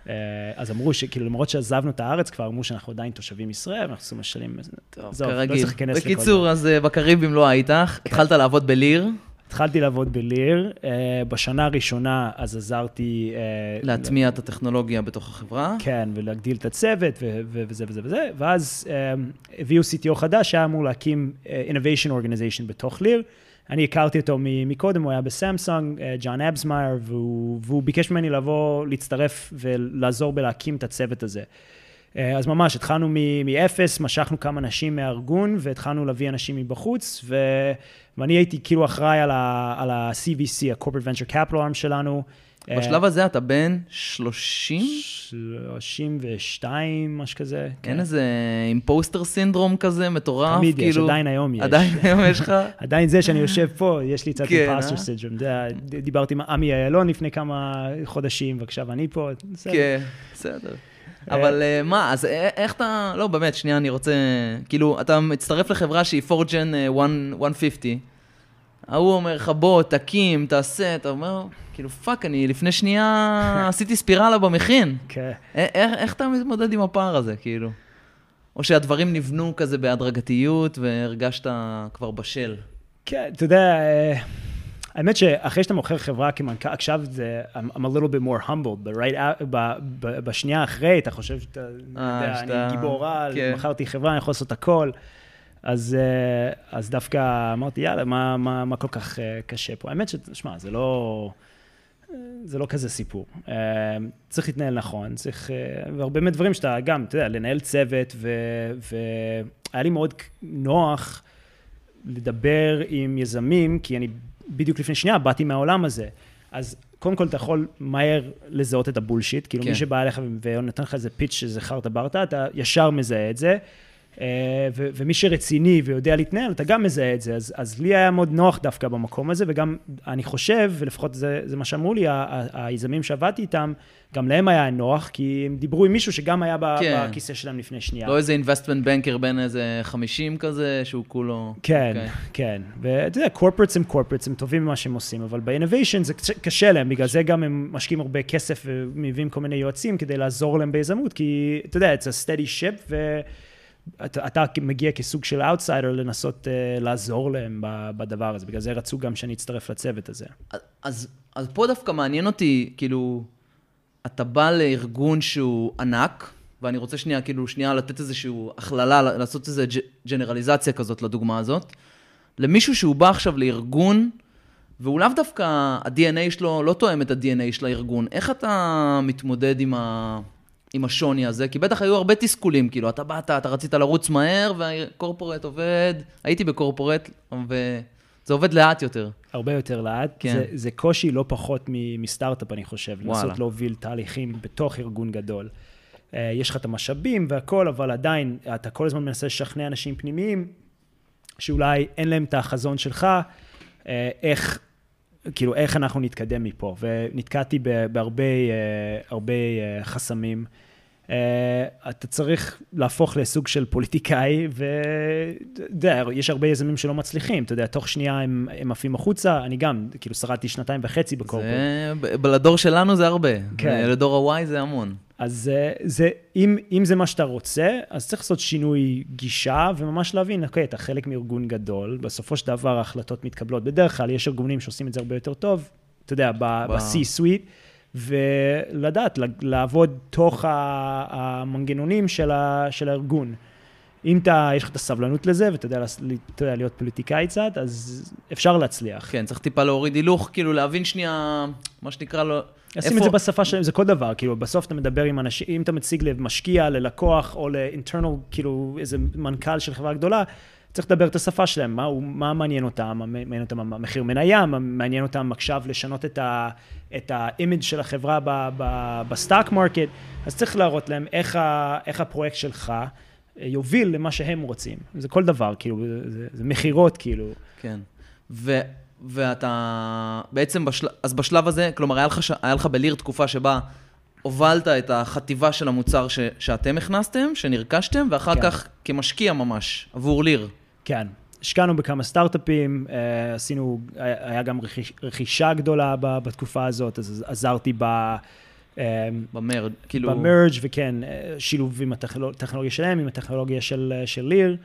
אה, אז אמרו שכאילו, למרות שעזבנו את הארץ כבר, אמרו שאנחנו עדיין תושבים ישראל, ואנחנו צריכים לשלם... טוב, לא כרגיל. בקיצור, אז אה, בקריבים לא היית, התחלת לעבוד בליר, התחלתי לעבוד בליר, אה, בשנה הראשונה אז עזרתי... אה, להטמיע את הטכנולוגיה בתוך החברה. כן, ולהגדיל את הצוות וזה וזה וזה, ואז um, הביאו CTO חדש שהיה אמור להקים Innovation Organization בתוך ליר. אני הכרתי אותו מקודם, הוא היה בסמסונג, אה, ג'ון אבסמייר, והוא, והוא ביקש ממני לבוא, להצטרף ולעזור בלהקים את הצוות הזה. אה, אז ממש, התחלנו מ- מאפס, משכנו כמה אנשים מהארגון, והתחלנו להביא אנשים מבחוץ, ו... ואני הייתי כאילו אחראי על ה-CVC, ה-Corporate Venture Capital Arm שלנו. אה, בשלב הזה אתה בן 30? 32, משהו כזה. אין כן. איזה אימפוסטר סינדרום כזה מטורף? תמיד יש, כאילו- עדיין היום יש. עדיין <laughs> היום יש לך? עדיין זה שאני יושב פה, יש לי קצת כן, אימפסטר אה? סידרום. דיברתי עם עמי איילון לפני כמה חודשים, ועכשיו אני פה. בסדר. כן, בסדר. אבל אה, מה, אז א- איך אתה, לא, באמת, שנייה, אני רוצה, כאילו, אתה מצטרף לחברה שהיא 4gen אה, 150, ההוא אומר לך, בוא, תקים, תעשה, אתה אומר, כאילו, פאק, אני לפני שנייה <laughs> עשיתי ספירלה במכין. כן. איך, אתה מתמודד עם הפער הזה, כאילו? או שהדברים נבנו כזה בהדרגתיות והרגשת כבר בשל. כן, אתה יודע, אה, האמת שאחרי שאתה מוכר חברה כמנכ"ל, עכשיו זה, I'm, I'm a little bit more humbled, but right out, ב, ב, בשנייה אחרי, אתה חושב שאתה, אה, יודע, אני גיבור על, כן. מכרתי חברה, אני יכול לעשות הכל. אז, אה, אז דווקא אמרתי, יאללה, מה, מה, מה כל כך אה, קשה פה? האמת ששמע, זה לא... זה לא כזה סיפור. צריך להתנהל נכון, צריך... והרבה מהדברים שאתה גם, אתה יודע, לנהל צוות, והיה לי מאוד נוח לדבר עם יזמים, כי אני בדיוק לפני שנייה באתי מהעולם הזה. אז קודם כל אתה יכול מהר לזהות את הבולשיט, כאילו כן. מי שבא אליך ונותן לך איזה פיץ' שזה חרטה ברטה, אתה ישר מזהה את זה. אה, ו- ומי שרציני ויודע להתנהל, אתה גם מזהה את זה. אז, אז לי היה מאוד נוח דווקא במקום הזה, וגם אני חושב, ולפחות זה, זה מה שאמרו לי, היזמים שעבדתי איתם, גם להם היה נוח, כי הם דיברו עם מישהו שגם היה ב- כן. בכיסא שלהם לפני שנייה. לא איזה אינבסטמנט בנקר בין איזה 50 כזה, שהוא כולו... כן, אוקיי. כן. ואתה יודע, corporates הם corporates, הם טובים במה שהם עושים, אבל ב innovation זה קשה- להם, בגלל זה גם הם משקיעים הרבה כסף ומביאים כל מיני יועצים כדי לעזור להם ביזמות, כי אתה יודע, it's a steady ship, אתה, אתה מגיע כסוג של אאוטסיידר לנסות uh, לעזור להם בדבר הזה, בגלל זה רצו גם שאני אצטרף לצוות הזה. אז, אז פה דווקא מעניין אותי, כאילו, אתה בא לארגון שהוא ענק, ואני רוצה שנייה, כאילו, שנייה לתת איזושהי הכללה, לעשות איזו ג'נרליזציה כזאת לדוגמה הזאת. למישהו שהוא בא עכשיו לארגון, והוא לאו דווקא, ה-DNA שלו לא תואם את ה-DNA של הארגון. איך אתה מתמודד עם, ה... עם השוני הזה? כי בטח היו הרבה תסכולים, כאילו, אתה באת, אתה רצית לרוץ מהר, והקורפורט עובד, הייתי בקורפורט, וזה עובד לאט יותר. הרבה יותר לאט. כן. זה, זה קושי לא פחות מסטארט-אפ, אני חושב, וואלה. לנסות להוביל תהליכים בתוך ארגון גדול. אה, יש לך את המשאבים והכול, אבל עדיין, אתה כל הזמן מנסה לשכנע אנשים פנימיים, שאולי אין להם את החזון שלך, אה, איך, כאילו, איך אנחנו נתקדם מפה. ונתקעתי בהרבה אה, הרבה חסמים. Uh, אתה צריך להפוך לסוג של פוליטיקאי, ואתה יודע, יש הרבה יזמים שלא מצליחים, אתה יודע, תוך שנייה הם, הם עפים החוצה, אני גם, כאילו, שרדתי שנתיים וחצי בקורפורט. זה, לדור שלנו זה הרבה, כן. לדור ה-Y זה המון. אז אה, זה, אם, אם זה מה שאתה רוצה, אז צריך לעשות שינוי גישה וממש להבין, אוקיי, אתה חלק מארגון גדול, בסופו של דבר ההחלטות מתקבלות. בדרך כלל יש ארגונים שעושים את זה הרבה יותר טוב, אתה יודע, ב-C-Suite, ולדעת, לעבוד תוך המנגנונים של, ה, של הארגון. אם אתה, יש לך את הסבלנות לזה, ואתה יודע, אתה יודע להיות פוליטיקאי קצת, אז אפשר להצליח. כן, צריך טיפה להוריד הילוך, כאילו להבין שנייה, מה שנקרא לו... לשים איפה... את זה בשפה שלהם, זה כל דבר, כאילו, בסוף אתה מדבר עם אנשים, אם אתה מציג למשקיע, ללקוח, או ל internal, כאילו, איזה מנכ"ל של חברה גדולה, צריך לדבר את השפה שלהם, מה, מה מעניין אותם, מה מעניין אותם המחיר מניה, מה מעניין אותם עכשיו לשנות את, ה, את ה image של החברה ב stock market, אז צריך להראות להם איך, ה, איך הפרויקט שלך יוביל למה שהם רוצים. זה כל דבר, כאילו, זה, זה מכירות, כאילו. כן. ו... ואתה בעצם, בשל... אז בשלב הזה, כלומר, היה לך, ש... היה לך בליר תקופה שבה הובלת את החטיבה של המוצר ש... שאתם הכנסתם, שנרכשתם, ואחר כן. כך כמשקיע ממש, עבור ליר. כן. השקענו בכמה סטארט-אפים, אה, עשינו, היה גם רכיש, רכישה גדולה בתקופה הזאת, אז עזרתי ב... אה, במרג', כאילו... במרג', וכן, אה, שילוב עם הטכנולוגיה שלהם, עם הטכנולוגיה של, של ליר,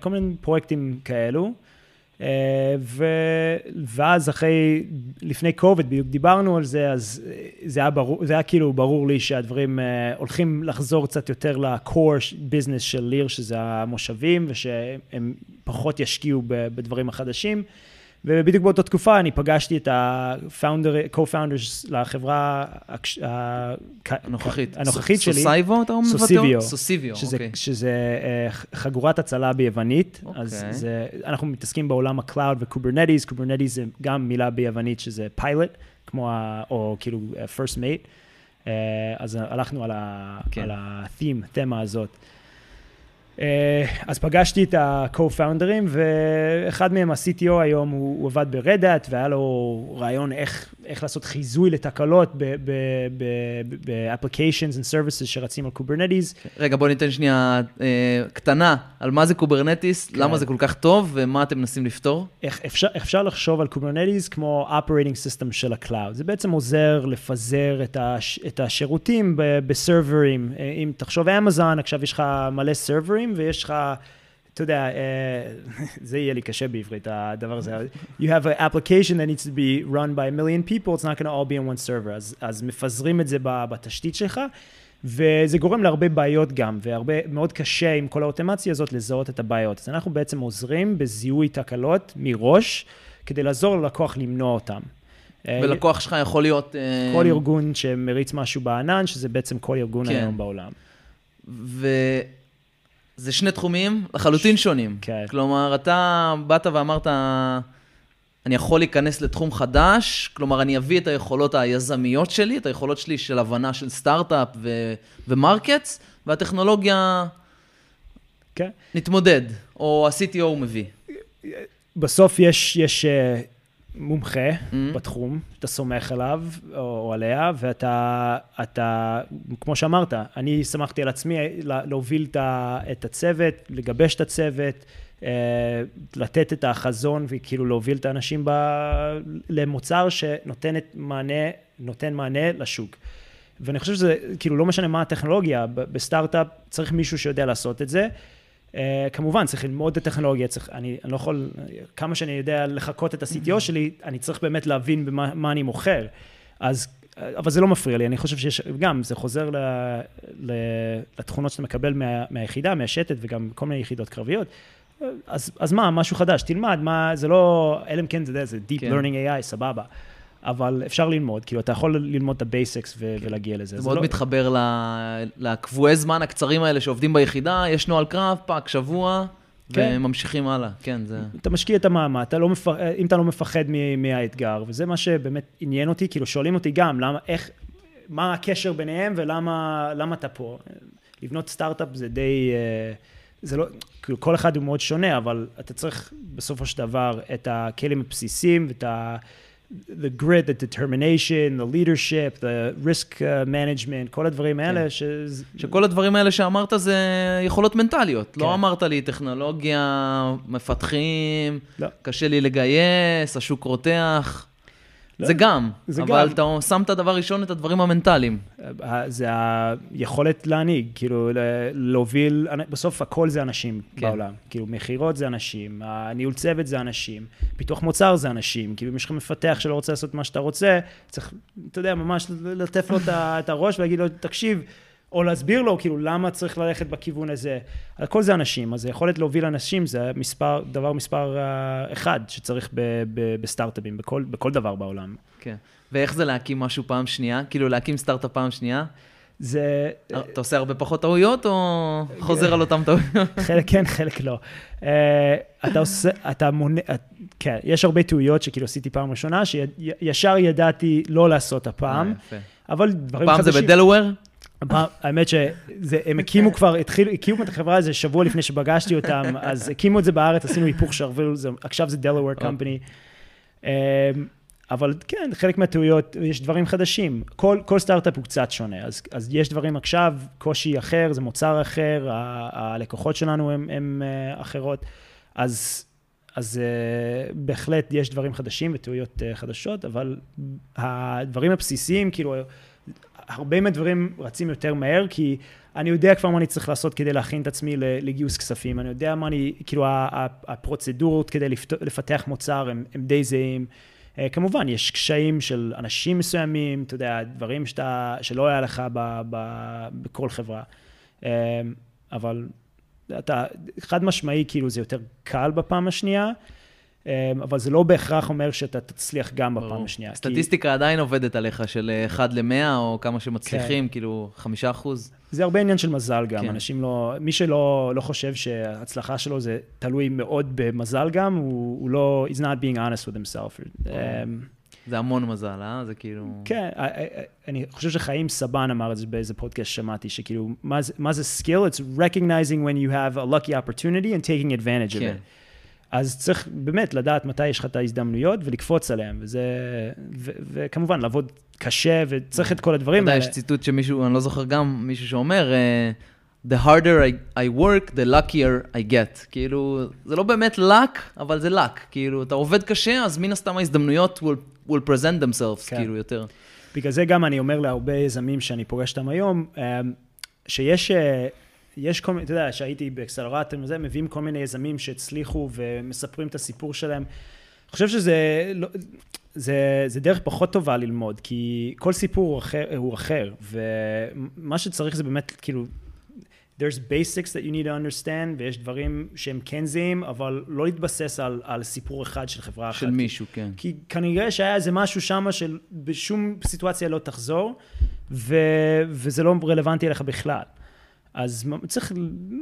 כל מיני פרויקטים כאלו. אה, ו... ואז אחרי, לפני קוביד, בדיוק דיברנו על זה, אז זה היה, ברור, זה היה כאילו ברור לי שהדברים uh, הולכים לחזור קצת יותר ל-core business של ליר, שזה המושבים, ושהם פחות ישקיעו בדברים החדשים. ובדיוק באותה תקופה אני פגשתי את ה-co-founders לחברה הנוכחית, הנוכחית שלי. סוסייבו אתה אומר? סוסיביו. סוסיביו, אוקיי. שזה אה, חגורת הצלה ביוונית. אז אוקיי. זה, אנחנו מתעסקים בעולם ה-cloud ו-Kubernetes, Kubernetes זה גם מילה ביוונית שזה pilot, כמו, ה, או כאילו אה, first mate. אה, אז הלכנו על כן. ה-theme, תמה הזאת. אה, אז פגשתי את ה-co-founders, ואחד מהם, ה-CTO היום, הוא, הוא עבד ב-Red והיה לו רעיון איך, איך לעשות חיזוי לתקלות ב-applications and services שרצים על קוברנטיס. רגע, בוא ניתן שנייה אה, קטנה על מה זה קוברנטיס, כן. למה זה כל כך טוב, ומה אתם מנסים לפתור. איך, אפשר, אפשר לחשוב על קוברנטיס כמו operating system של ה-Cloud. זה בעצם עוזר לפזר את, הש, את השירותים ב serverים. אם תחשוב אמזון, עכשיו יש לך מלא serverים. ויש לך, אתה יודע, uh, זה יהיה לי קשה בעברית, הדבר הזה. You have an application that needs to be run by a million people, it's not going to all be in one server. אז, אז מפזרים את זה בתשתית שלך. וזה גורם להרבה בעיות גם, והרבה, מאוד קשה עם כל האוטומציה הזאת לזהות את הבעיות. אז אנחנו בעצם עוזרים בזיהוי תקלות מראש, כדי לעזור ללקוח למנוע אותם. אה, ולקוח שלך יכול להיות... כל ארגון שמריץ משהו בענן, שזה בעצם כל ארגון כן. היום בעולם. ו... זה שני תחומים לחלוטין שונים. כן. כלומר, אתה באת ואמרת, אני יכול להיכנס לתחום חדש, כלומר, אני אביא את היכולות היזמיות שלי, את היכולות שלי של הבנה של סטארט-אפ ו- ומרקטס, והטכנולוגיה, כן. נתמודד, או ה-CTO מביא. בסוף יש, יש אה, מומחה mm-hmm. בתחום, אתה סומך עליו או עליה, ואתה, אתה, כמו שאמרת, אני שמחתי על עצמי להוביל את הצוות, לגבש את הצוות, אה, לתת את החזון וכאילו להוביל את האנשים ב, למוצר שנותן מענה, נותן מענה לשוק. ואני חושב שזה, כאילו, לא משנה מה הטכנולוגיה, בסטארט-אפ צריך מישהו שיודע לעשות את זה. Uh, כמובן, צריך ללמוד את הטכנולוגיה, צריך, אני, אני לא יכול, כמה שאני יודע לחקות את ה-CTO שלי, אני צריך באמת להבין במה מה אני מוכר. אז, אבל זה לא מפריע לי, אני חושב שיש, גם, זה חוזר ל, ל, לתכונות שאתה מקבל מה, מהיחידה, מהשתת וגם כל מיני יחידות קרביות. אז, אז מה, משהו חדש, תלמד, מה, זה לא, אלא אם כן זה, זה Deep כן. Learning AI, סבבה. אבל אפשר ללמוד, כאילו, אתה יכול ללמוד את ה basics ו- כן. ולהגיע לזה. זה מאוד לא... מתחבר לקבועי זמן הקצרים האלה שעובדים ביחידה, יש נוהל קרב, פאק, שבוע, כן. וממשיכים הלאה, כן, זה... אתה משקיע את המאמץ, אתה לא מפ... אם אתה לא מפחד מהאתגר, וזה מה שבאמת עניין אותי, כאילו, שואלים אותי גם, למה, איך, מה הקשר ביניהם ולמה אתה פה. לבנות סטארט-אפ זה די... אה, זה לא, כאילו כל אחד הוא מאוד שונה, אבל אתה צריך בסופו של דבר את הכלים הבסיסיים ואת ה... the grit, the determination, the leadership, the risk uh, management, כל הדברים האלה. כן. ש... שכל הדברים האלה שאמרת זה יכולות מנטליות. לא כן. לא אמרת לי טכנולוגיה, מפתחים, לא. קשה לי לגייס, השוק רותח. זה גם, זה אבל גם. אתה שם את הדבר ראשון, את הדברים המנטליים. זה היכולת להנהיג, כאילו להוביל, בסוף הכל זה אנשים כן. בעולם. כאילו מכירות זה אנשים, הניהול צוות זה אנשים, פיתוח מוצר זה אנשים, כאילו אם יש לך מפתח שלא רוצה לעשות מה שאתה רוצה, צריך, אתה יודע, ממש לטף לו את הראש ולהגיד לו, תקשיב, או להסביר לו כאילו למה צריך ללכת בכיוון הזה. הכל זה אנשים, אז היכולת להוביל אנשים זה מספר, דבר מספר uh, אחד שצריך ב, ב, בסטארט-אפים, בכל, בכל דבר בעולם. כן. ואיך זה להקים משהו פעם שנייה? כאילו להקים סטארט-אפ פעם שנייה? זה... אתה עושה הרבה פחות טעויות, או חוזר על אותן טעויות? <laughs> חלק כן, חלק לא. Uh, אתה עושה, אתה מונה, כן, יש הרבה טעויות שכאילו עשיתי פעם ראשונה, שישר ידעתי לא לעשות הפעם, אה, אבל דברים חדשים... פעם זה בדלוור? האמת שהם הקימו כבר, התחילו, הקימו את החברה איזה שבוע לפני שפגשתי אותם, אז הקימו את זה בארץ, עשינו היפוך שרוול, עכשיו זה דלוור קמפני. אמ, אבל כן, חלק מהטעויות, יש דברים חדשים. כל, כל סטארט-אפ הוא קצת שונה, אז, אז יש דברים עכשיו, קושי אחר, זה מוצר אחר, ה, הלקוחות שלנו הם, הם uh, אחרות, אז, אז uh, בהחלט יש דברים חדשים וטעויות חדשות, אבל הדברים הבסיסיים, כאילו, הרבה מהדברים רצים יותר מהר, כי אני יודע כבר מה אני צריך לעשות כדי להכין את עצמי לגיוס כספים, אני יודע מה אני, כאילו הפרוצדורות כדי לפתח מוצר הם, הם די זהים. אה, כמובן, יש קשיים של אנשים מסוימים, אתה יודע, דברים שאתה, שלא היה לך ב, ב, בכל חברה. אה, אבל אתה, חד משמעי, כאילו זה יותר קל בפעם השנייה. אמ, אבל זה לא בהכרח אומר שאתה תצליח גם בפעם השנייה. סטטיסטיקה כי... עדיין עובדת עליך, של 1 ל-100, או כמה שמצליחים, כן. כאילו 5 אחוז. זה הרבה עניין של מזל גם, כן. אנשים לא, מי שלא לא חושב שההצלחה שלו זה תלוי מאוד במזל גם, הוא, הוא לא, he's not being honest with himself. Um, זה המון מזל, אה? זה כאילו... כן, אני חושב שחיים סבן אמר את זה באיזה פודקאסט ששמעתי, שכאילו, מה זה, skill? It's recognizing when you have a lucky opportunity and taking advantage כן. of it. אז צריך באמת לדעת מתי יש לך את ההזדמנויות ולקפוץ עליהן, וזה, ו, וכמובן, לעבוד קשה, וצריך את כל הדברים האלה. אתה יודע, יש ציטוט שמישהו, אני לא זוכר גם, מישהו שאומר, uh, The harder I, I work, the luckier I get. כאילו, זה לא באמת luck, אבל זה luck. כאילו, אתה עובד קשה, אז מן הסתם ההזדמנויות will, will present themselves, כן. כאילו, יותר. בגלל זה גם אני אומר להרבה יזמים שאני פוגש אותם היום, אה, שיש... יש כל מיני, אתה יודע, שהייתי באקסלרטים וזה, מביאים כל מיני יזמים שהצליחו ומספרים את הסיפור שלהם. אני חושב שזה לא, זה, זה דרך פחות טובה ללמוד, כי כל סיפור הוא אחר, הוא אחר, ומה שצריך זה באמת, כאילו, there's basics that you need to understand, ויש דברים שהם כן זהים, אבל לא להתבסס על, על סיפור אחד של חברה אחת. של מישהו, כן. כי כנראה שהיה איזה משהו שם שבשום סיטואציה לא תחזור, ו, וזה לא רלוונטי אליך בכלל. אז צריך,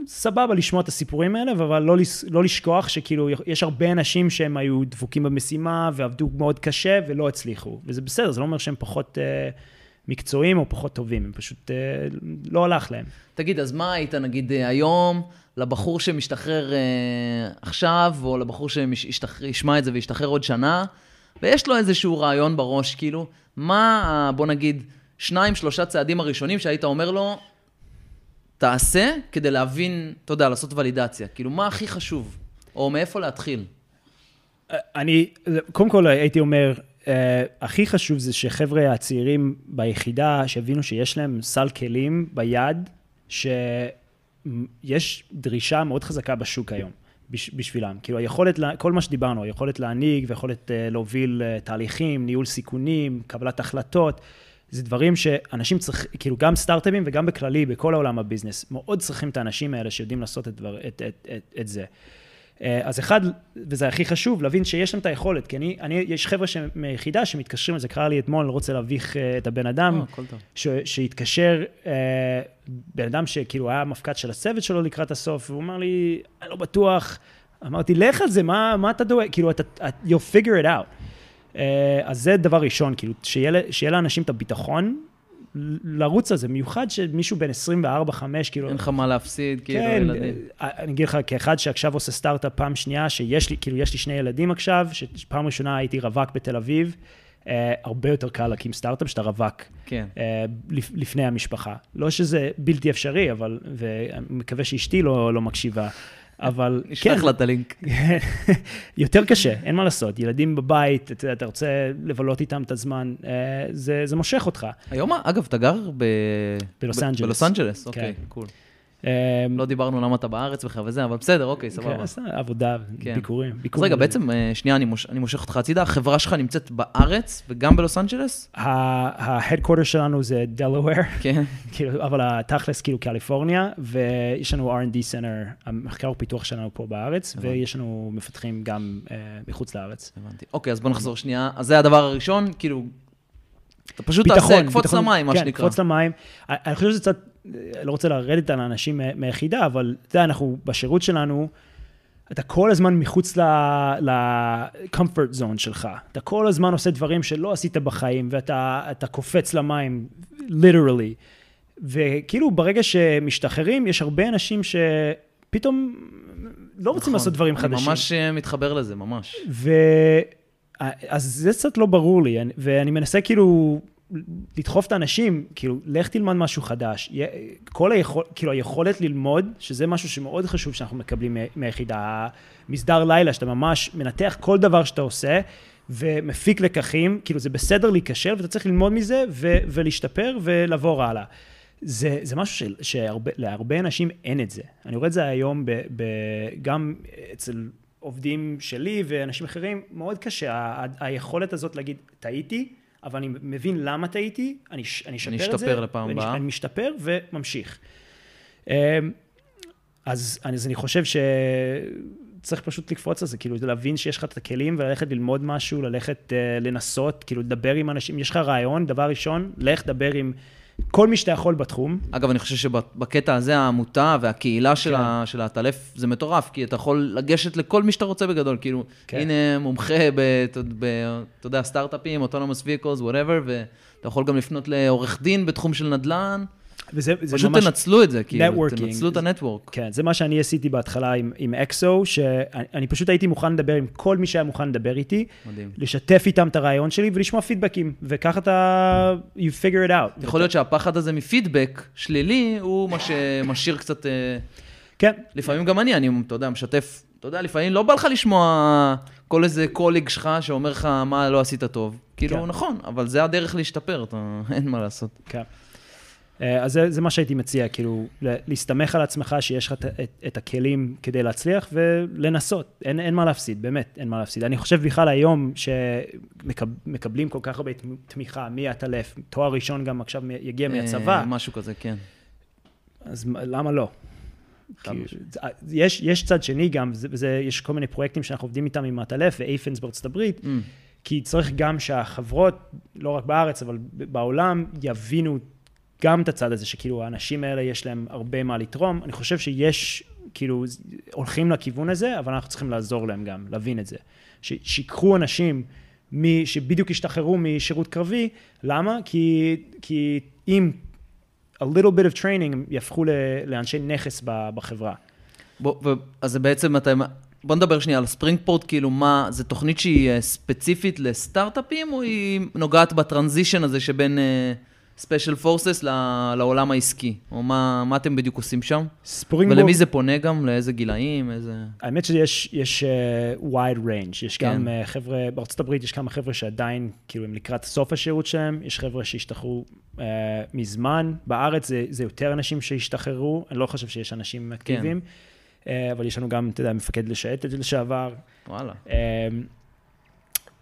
סבבה לשמוע את הסיפורים האלה, אבל לא, לא לשכוח שכאילו, יש הרבה אנשים שהם היו דבוקים במשימה ועבדו מאוד קשה ולא הצליחו. וזה בסדר, זה לא אומר שהם פחות uh, מקצועיים או פחות טובים, הם פשוט uh, לא הלך להם. תגיד, אז מה היית, נגיד, אה, היום, לבחור שמשתחרר uh, עכשיו, או לבחור שישמע את זה וישתחרר עוד שנה, ויש לו איזשהו רעיון בראש, כאילו, מה, בוא נגיד, שניים, שלושה צעדים הראשונים שהיית אומר לו, תעשה כדי להבין, אתה יודע, לעשות ולידציה. כאילו, מה הכי חשוב? או מאיפה להתחיל? אני, קודם כל הייתי אומר, uh, הכי חשוב זה שחבר'ה הצעירים ביחידה, שיבינו שיש להם סל כלים ביד, ש... יש דרישה מאוד חזקה בשוק היום. בשבילם. כאילו היכולת, כל מה שדיברנו, היכולת להנהיג ויכולת אה, להוביל אה, תהליכים, ניהול סיכונים, קבלת החלטות, זה דברים שאנשים צריכים, כאילו גם סטארט-אפים וגם בכללי, בכל העולם הביזנס, מאוד צריכים את האנשים האלה שיודעים לעשות את, דבר, את, את, את, את זה. אה, אז אחד, וזה הכי חשוב, להבין שיש להם את היכולת, כי אני, אני יש חבר'ה מיחידה שמתקשרים, זה קרה לי אתמול, אני רוצה להביך את הבן אדם, oh, ש, שהתקשר, בן אדם שכאילו היה המפקד של הצוות שלו לקראת הסוף, והוא אמר לי, אני לא בטוח, אמרתי, לך על זה, מה, מה אתה דואג? כאילו, אתה, you'll figure it out. Uh, אז זה דבר ראשון, כאילו, שיהיה לאנשים את הביטחון לרוץ על זה, מיוחד שמישהו בן 24-5, כאילו... אין לך מה להפסיד, כאילו, כן, ילדים. אה, אני אגיד לך, כאחד שעכשיו עושה סטארט-אפ פעם שנייה, שיש לי, כאילו, יש לי שני ילדים עכשיו, שפעם ראשונה הייתי רווק בתל אביב, uh, הרבה יותר קל להקים סטארט-אפ שאתה רווק. כן. Uh, לפני המשפחה. לא שזה בלתי אפשרי, אבל, ואני מקווה שאשתי לא, לא מקשיבה. אבל כן. נשלח לה את הלינק. <laughs> יותר קשה, אין מה לעשות. ילדים בבית, אתה, אתה רוצה לבלות איתם את הזמן, אה, זה, זה מושך אותך. היום, אגב, אתה גר ב... בלוס אנג'לס. בלוס אנג'לס, אוקיי, כן. Cool. אמ, לא דיברנו למה אתה בארץ בכלל וזה, אבל בסדר, אוקיי, כן, סבבה. כן, עבודה, כן. ביקורים. אז רגע, בעצם, אה, שנייה, אני, מוש, אני מושך אותך הצידה, החברה שלך נמצאת בארץ וגם בלוס אנג'לס? ההדקורטר שלנו זה דלוור, כן. <laughs> כאילו, אבל התכלס כאילו קליפורניה, ויש לנו R&D Center, המחקר ופיתוח שלנו פה בארץ, ויש לנו מפתחים גם uh, מחוץ לארץ. הבנתי. אוקיי, אז בוא נחזור שנייה. אז זה הדבר הראשון, כאילו, אתה פשוט תעשה, קפוץ למים, מה כן, שנקרא. כן, קפוץ למים. אני חושב שזה קצת, לא רוצה לרדת על האנשים מהיחידה, אבל אתה יודע, אנחנו, בשירות שלנו, אתה כל הזמן מחוץ ל-comfort zone שלך. אתה כל הזמן עושה דברים שלא עשית בחיים, ואתה קופץ למים, literally. וכאילו, ברגע שמשתחררים, יש הרבה אנשים שפתאום לא רוצים נכון, לעשות דברים חדשים. ממש אה, מתחבר לזה, ממש. ו... אז זה קצת לא ברור לי, ואני מנסה כאילו לדחוף את האנשים, כאילו, לך תלמד משהו חדש. כל היכול, כאילו, היכולת ללמוד, שזה משהו שמאוד חשוב שאנחנו מקבלים מהיחידה, מסדר לילה, שאתה ממש מנתח כל דבר שאתה עושה, ומפיק לקחים, כאילו, זה בסדר להיכשל, ואתה צריך ללמוד מזה, ו- ולהשתפר ולעבור הלאה. זה, זה משהו שלהרבה אנשים אין את זה. אני רואה את זה היום ב, ב, גם אצל עובדים שלי ואנשים אחרים, מאוד קשה, ה- היכולת הזאת להגיד, טעיתי, אבל אני מבין למה טעיתי, אני, אני אשפר את זה. אני אשתפר לפעם הבאה. אני משתפר וממשיך. אמ, אז, אז אני חושב שצריך פשוט לקפוץ על זה, כאילו להבין שיש לך את הכלים וללכת ללמוד משהו, ללכת uh, לנסות, כאילו לדבר עם אנשים, יש לך רעיון, דבר ראשון, לך דבר עם כל מי שאתה יכול בתחום. אגב, אני חושב שבקטע הזה העמותה והקהילה של, כן. של העטלף זה מטורף, כי אתה יכול לגשת לכל מי שאתה רוצה בגדול, כאילו, כן. הנה מומחה אתה יודע, סטארט-אפים, autonomous vehicles, whatever, ואתה יכול גם לפנות לעורך דין בתחום של נדל"ן. וזה, זה פשוט ממש... תנצלו את זה, כאילו, תנצלו את ה network. כן, זה מה שאני עשיתי בהתחלה עם, עם אקסו, שאני פשוט הייתי מוכן לדבר עם כל מי שהיה מוכן לדבר איתי, מדהים. לשתף איתם את הרעיון שלי ולשמוע פידבקים, וככה אתה, you figure it out. יכול להיות שהפחד הזה מפידבק שלילי, הוא מה שמשאיר קצת... אה, כן. לפעמים גם אני, אני, אתה יודע, משתף, אתה יודע, לפעמים לא בא לך לשמוע כל איזה קוליג שלך שאומר לך מה לא עשית טוב. כאילו, כן. נכון, אבל זה הדרך להשתפר, אתה, אין מה לעשות. כן. אה, אז זה, זה מה שהייתי מציע, כאילו, להסתמך על עצמך שיש לך את, את, את הכלים כדי להצליח ולנסות, אין, אין מה להפסיד, באמת, אין מה להפסיד. אני חושב בכלל היום שמקבלים כל כך הרבה תמיכה מעטלף, תואר ראשון גם עכשיו יגיע אה, מהצבא. משהו כזה, כן. אז למה לא? יש, יש צד שני גם, וזה, וזה, יש כל מיני פרויקטים שאנחנו עובדים איתם עם מעטלף ואייפנס בארצות הברית, mm. כי צריך גם שהחברות, לא רק בארץ, אבל בעולם, יבינו גם את הצד הזה, שכאילו האנשים האלה יש להם הרבה מה לתרום. אני חושב שיש, כאילו, הולכים לכיוון הזה, אבל אנחנו צריכים לעזור להם גם, להבין את זה. שיקחו אנשים מי, שבדיוק השתחררו משירות קרבי, למה? כי, כי אם a little bit of training, הם יהפכו לאנשי נכס בחברה. בוא, אז זה בעצם, אתה, בוא נדבר שנייה על ספרינגבורד, כאילו מה, זו תוכנית שהיא אה, ספציפית לסטארט-אפים, או היא נוגעת ב transition הזה שבין... Uh... Special Forces לעולם העסקי? או מה, מה אתם בדיוק עושים שם? ספרינגבורד... ולמי זה פונה גם? לאיזה גילאים? איזה... האמת שיש יש, uh, wide range, יש כן. גם uh, חבר'ה, בארצות הברית יש כמה חבר'ה שעדיין, כאילו, הם לקראת סוף השירות שלהם, יש חבר'ה שהשתחררו uh, מזמן, בארץ זה, זה יותר אנשים שהשתחררו, אני לא חושב שיש אנשים אקטיביים, uh, אבל יש לנו גם, אתה יודע, מפקד לשייטת לשעבר. וואלה. Uh,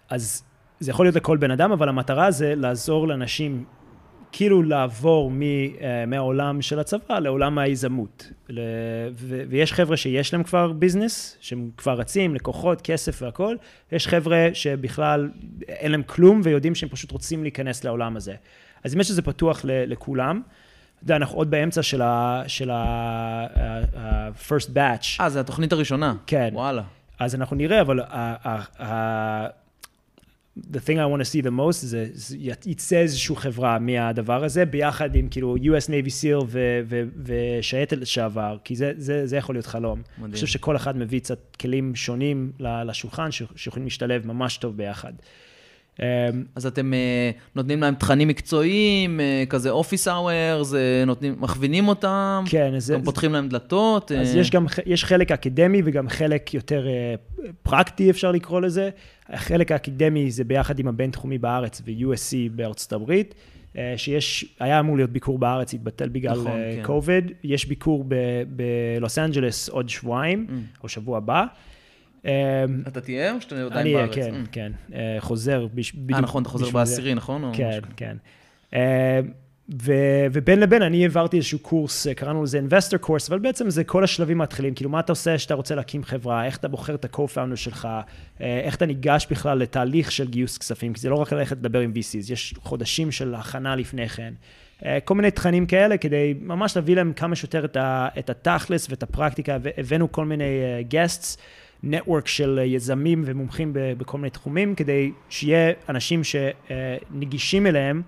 אז זה יכול להיות לכל בן אדם, אבל המטרה זה לעזור לאנשים כאילו לעבור מ, uh, מהעולם של הצבא לעולם היזמות. ו, ויש חבר'ה שיש להם כבר ביזנס, שהם כבר רצים, לקוחות, כסף והכול. יש חבר'ה שבכלל אין להם כלום ויודעים שהם פשוט רוצים להיכנס לעולם הזה. אז אם יש שזה פתוח ל, לכולם, אתה יודע, אנחנו עוד באמצע של ה-first batch. אה, זו התוכנית הראשונה. כן. וואלה. אז אנחנו נראה, אבל the thing I want to see the most זה, זה יצא איזושהי חברה מהדבר הזה, ביחד עם כאילו US Navy SEAL ושייטת לשעבר, כי זה, זה, זה יכול להיות חלום. מדהים. אני חושב שכל אחד מביא קצת כלים שונים לשולחן, שיכולים להשתלב ממש טוב ביחד. אמ, אז אתם אה, נותנים להם תכנים מקצועיים, אה, כזה office hours, נותנים, מכווינים אותם, כן, אז גם פותחים להם דלתות. אז אה, יש גם, יש חלק אקדמי וגם חלק יותר אה, פרקטי, אפשר לקרוא לזה. החלק האקדמי זה ביחד עם הבינתחומי בארץ ו-USC בארצות הברית, אה, שיש, היה אמור להיות ביקור בארץ, התבטל בגלל נכון, אה, כן. קוביד. יש ביקור בלוס אנג'לס עוד שבועיים, Mm. או שבוע הבא. אה, אתה תהיה או שאתה עדיין אני אהיה, בארץ? כן, אה. כן. אה, חוזר בש- בדיוק. אה, נכון, אתה חוזר. בעשירי, נכון? כן? כן. אה, ו- ובין לבין אני העברתי איזשהו קורס, אה, קראנו לזה Investor Course, אבל בעצם זה כל השלבים המתחילים, כאילו מה אתה עושה כשאתה רוצה להקים חברה, איך אתה בוחר את ה-co-founder שלך, אה, איך אתה ניגש בכלל לתהליך של גיוס כספים, כי זה לא רק ללכת לדבר עם VCs, יש חודשים של הכנה לפני כן. אה, כל מיני תכנים כאלה כדי ממש להביא להם כמה שיותר את, ה- את התכלס ואת הפרקטיקה, והבאנו כל מיני אה, guests. נטוורק של אה, יזמים ומומחים בכל מיני תחומים, כדי שיהיה אנשים שנגישים אליהם.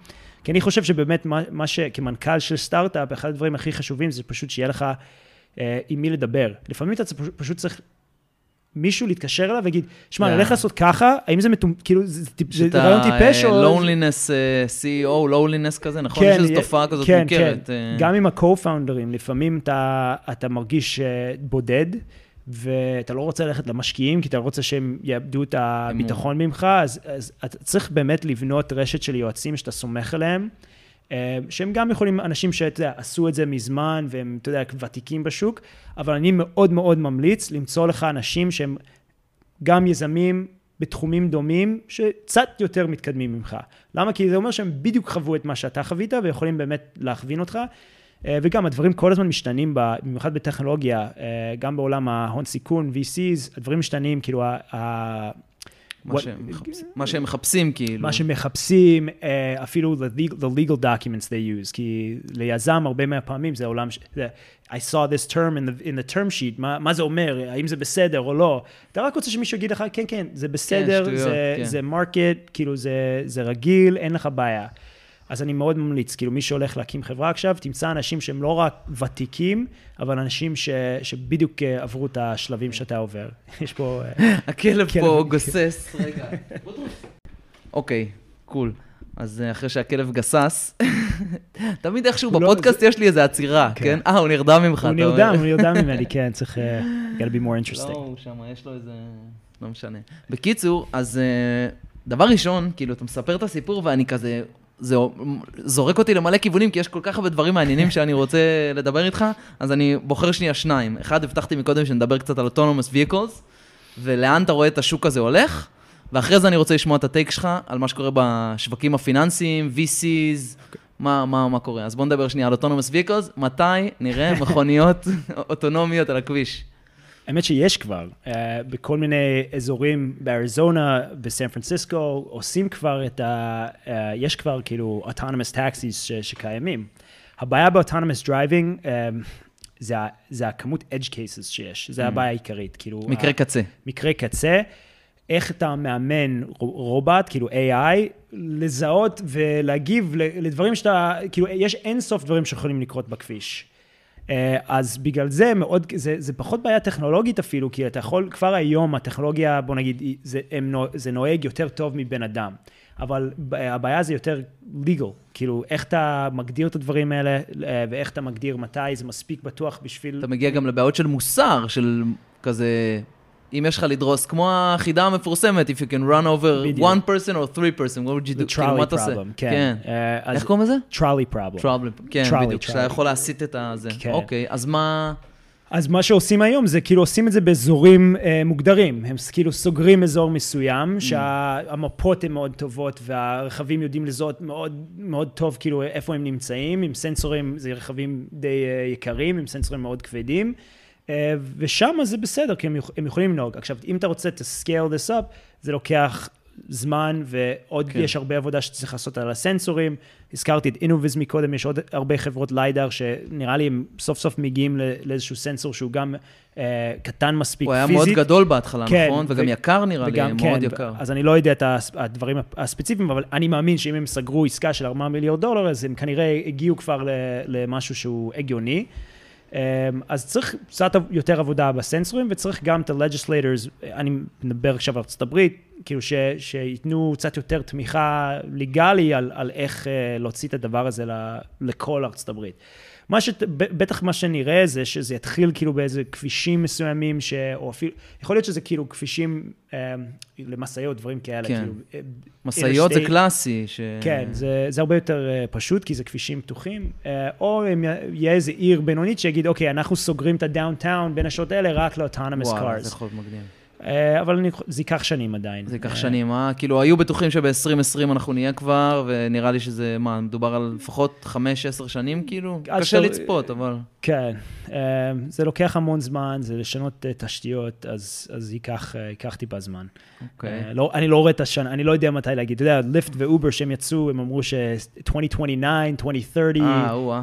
כי אני חושב שבאמת מה, מה שכמנכ"ל של סטארט-אפ, אחד הדברים הכי חשובים זה פשוט שיהיה לך אה, עם מי לדבר. לפעמים אתה פשוט, צריך מישהו להתקשר אליו ויגיד, שמע, אני. הולך לעשות ככה, האם זה מטומ... כאילו, זה, שאתה, רעיון טיפש אה, או... לונלינס, אה, CEO, לונלינס כזה, נכון? יש איזו תופעה כזאת כן, מוכרת. כן. אה, גם עם ה-co-founders, לפעמים אתה, מרגיש אה, בודד, ואתה לא רוצה ללכת למשקיעים, כי אתה רוצה שהם יאבדו את הביטחון ממך, אז, אז אתה צריך באמת לבנות רשת של יועצים שאתה סומך עליהם, אה, שהם גם יכולים, אנשים שאתה יודע, עשו את זה מזמן, והם, אתה יודע, ותיקים בשוק, אבל אני מאוד מאוד ממליץ למצוא לך אנשים שהם גם יזמים בתחומים דומים, שקצת יותר מתקדמים ממך. למה? כי זה אומר שהם בדיוק חוו את מה שאתה חווית, ויכולים באמת להכווין אותך. אה, וגם הדברים כל הזמן משתנים, במיוחד בטכנולוגיה, אה, גם בעולם ההון סיכון, VCs, הדברים משתנים, כאילו, ה- מה what- שהם מחפשים- מה שהם מחפשים, כאילו. מה שמחפשים, אה, אפילו the legal, the legal documents they use, כי ליזם הרבה מהפעמים זה עולם, זה, I saw this term in the, in the term sheet, מה, מה זה אומר, האם זה בסדר או לא. אתה רק רוצה שמישהו יגיד לך, כן, כן, זה בסדר, שטויות, זה, כן. זה market, כאילו זה, זה רגיל, אין לך בעיה. אז אני מאוד ממליץ, כאילו מי שהולך להקים חברה עכשיו, תמצא אנשים שהם לא רק ותיקים, אבל אנשים ש, שבדיוק אה, עברו את השלבים שאתה עובר. <laughs> יש פה... אה, <laughs> הכלב כלב. פה גוסס. <laughs> רגע. אוקיי, קול. אז אה, אחרי שהכלב גסס, תמיד איכשהו לא- בפודקאסט יש לי איזה עצירה, כן. כן? אה, הוא נרדם ממך, הוא אתה אומר. נרדם, הוא נרדם ממני, כן, צריך... gotta be more לא, interesting. הוא שם, יש לו איזה... לא משנה. בקיצור, אז דבר ראשון, כאילו, אתה מספר את הסיפור ואני כזה... זה זורק אותי למלא כיוונים, כי יש כל כך הרבה דברים מעניינים <laughs> שאני רוצה לדבר איתך, אז אני בוחר שנייה שניים. אחד, הבטחתי מקודם שנדבר קצת על Autonomous Vehicles, ולאן אתה רואה את השוק הזה הולך, ואחרי זה אני רוצה לשמוע את הטייק שלך על מה שקורה בשווקים הפיננסיים, VCs, מה, מה, מה קורה. אז בוא נדבר שנייה על Autonomous Vehicles, מתי נראה מכוניות <laughs> אוטונומיות על הכביש? האמת שיש כבר, uh, בכל מיני אזורים באריזונה, בסן פרנסיסקו, עושים כבר את ה... Uh, יש כבר כאילו autonomous taxis ש, שקיימים. הבעיה ב-autonomous driving um, זה, זה הכמות edge cases שיש, זה הבעיה העיקרית. כאילו, מקרה ה- קצה. מקרה קצה, איך אתה מאמן רובוט, כאילו AI, לזהות ולהגיב לדברים שאתה, כאילו, יש אין סוף דברים שיכולים לקרות בכביש. אה, אז בגלל זה מאוד, זה, זה פחות בעיה טכנולוגית אפילו, כי אתה יכול, כבר היום הטכנולוגיה, בוא נגיד, זה, הם, זה נוהג יותר טוב מבן אדם. אבל הבעיה זה יותר legal, כאילו איך אתה מגדיר את הדברים האלה אה, ואיך אתה מגדיר מתי זה מספיק בטוח בשביל... אתה מגיע גם לבעיות של מוסר, של כזה, אם יש לך לדרוס, כמו החידה המפורסמת, if you can run over בדיוק. one person or three person, what would you do? כאילו, מה אתה עושה? כן. כן. Uh, איך קוראים לזה? trolley problem. trolley, כן, בדיוק, שאתה יכול להסיט את הזה. כן. אוקיי, אז מה... אז מה שעושים היום זה כאילו עושים את זה באזורים אה, מוגדרים. הם כאילו סוגרים אזור מסוים, mm. שהמפות הן מאוד טובות והרכבים יודעים לזהות מאוד, מאוד טוב כאילו איפה הם נמצאים, עם סנסורים, זה רכבים די אה, יקרים, עם סנסורים מאוד כבדים. אה, ושם זה בסדר, כי הם, הם יכולים לנהוג. עכשיו, אם אתה רוצה to scale this up, זה לוקח זמן, ועוד כן. יש הרבה עבודה שצריך לעשות על הסנסורים. הזכרתי את אינוויז מקודם, יש עוד הרבה חברות ליידר שנראה לי הם סוף סוף מגיעים לאיזשהו סנסור שהוא גם אה, קטן מספיק פיזית. הוא היה מאוד גדול בהתחלה, כן, נכון? וגם ו- יקר נראה וגם, לי, כן, מאוד יקר. אז אני לא יודע את הדברים הספציפיים, אבל אני מאמין שאם הם סגרו עסקה של 4 מיליארד דולר, אז הם כנראה הגיעו כבר למשהו שהוא הגיוני. אמ, אז צריך קצת יותר עבודה בסנסורים, וצריך גם את ה-legislators, אני מדבר עכשיו על ארצות הברית, כאילו ש, שייתנו קצת יותר תמיכה לגאלי על, על איך uh, להוציא את הדבר הזה לכל ארצות הברית. מה ש... בטח מה שנראה זה שזה יתחיל כאילו באיזה כבישים מסוימים, ש... או אפילו, יכול להיות שזה כאילו כבישים אה, למשאיות, דברים כאלה. כן. כאילו, אה, משאיות זה קלאסי. ש... כן, זה, זה הרבה יותר אה, פשוט, כי זה כבישים פתוחים. אה, או אם יהיה איזה עיר בינונית שיגיד, אוקיי, אנחנו סוגרים את ה downtown בין השעות האלה רק ל autonomous cars. וואו, זה יכול להיות מגניב. אה, אבל אני, זה ייקח שנים עדיין. זה ייקח שנים, אה? כאילו, היו בטוחים שב-2020 אנחנו נהיה כבר, ונראה לי שזה, מה, מדובר על לפחות 5-10 שנים, כאילו? קשה לצפות, אבל... כן, אה, זה לוקח המון זמן, זה לשנות אה, תשתיות, אז, אז ייקח, אה, ייקח טיפה זמן. אוקיי. לא, אני לא רואה את השנה, אני לא יודע מתי להגיד. אתה יודע, ליפט ואובר שהם יצאו, הם אמרו ש-2029, 2030, אה, או-אה.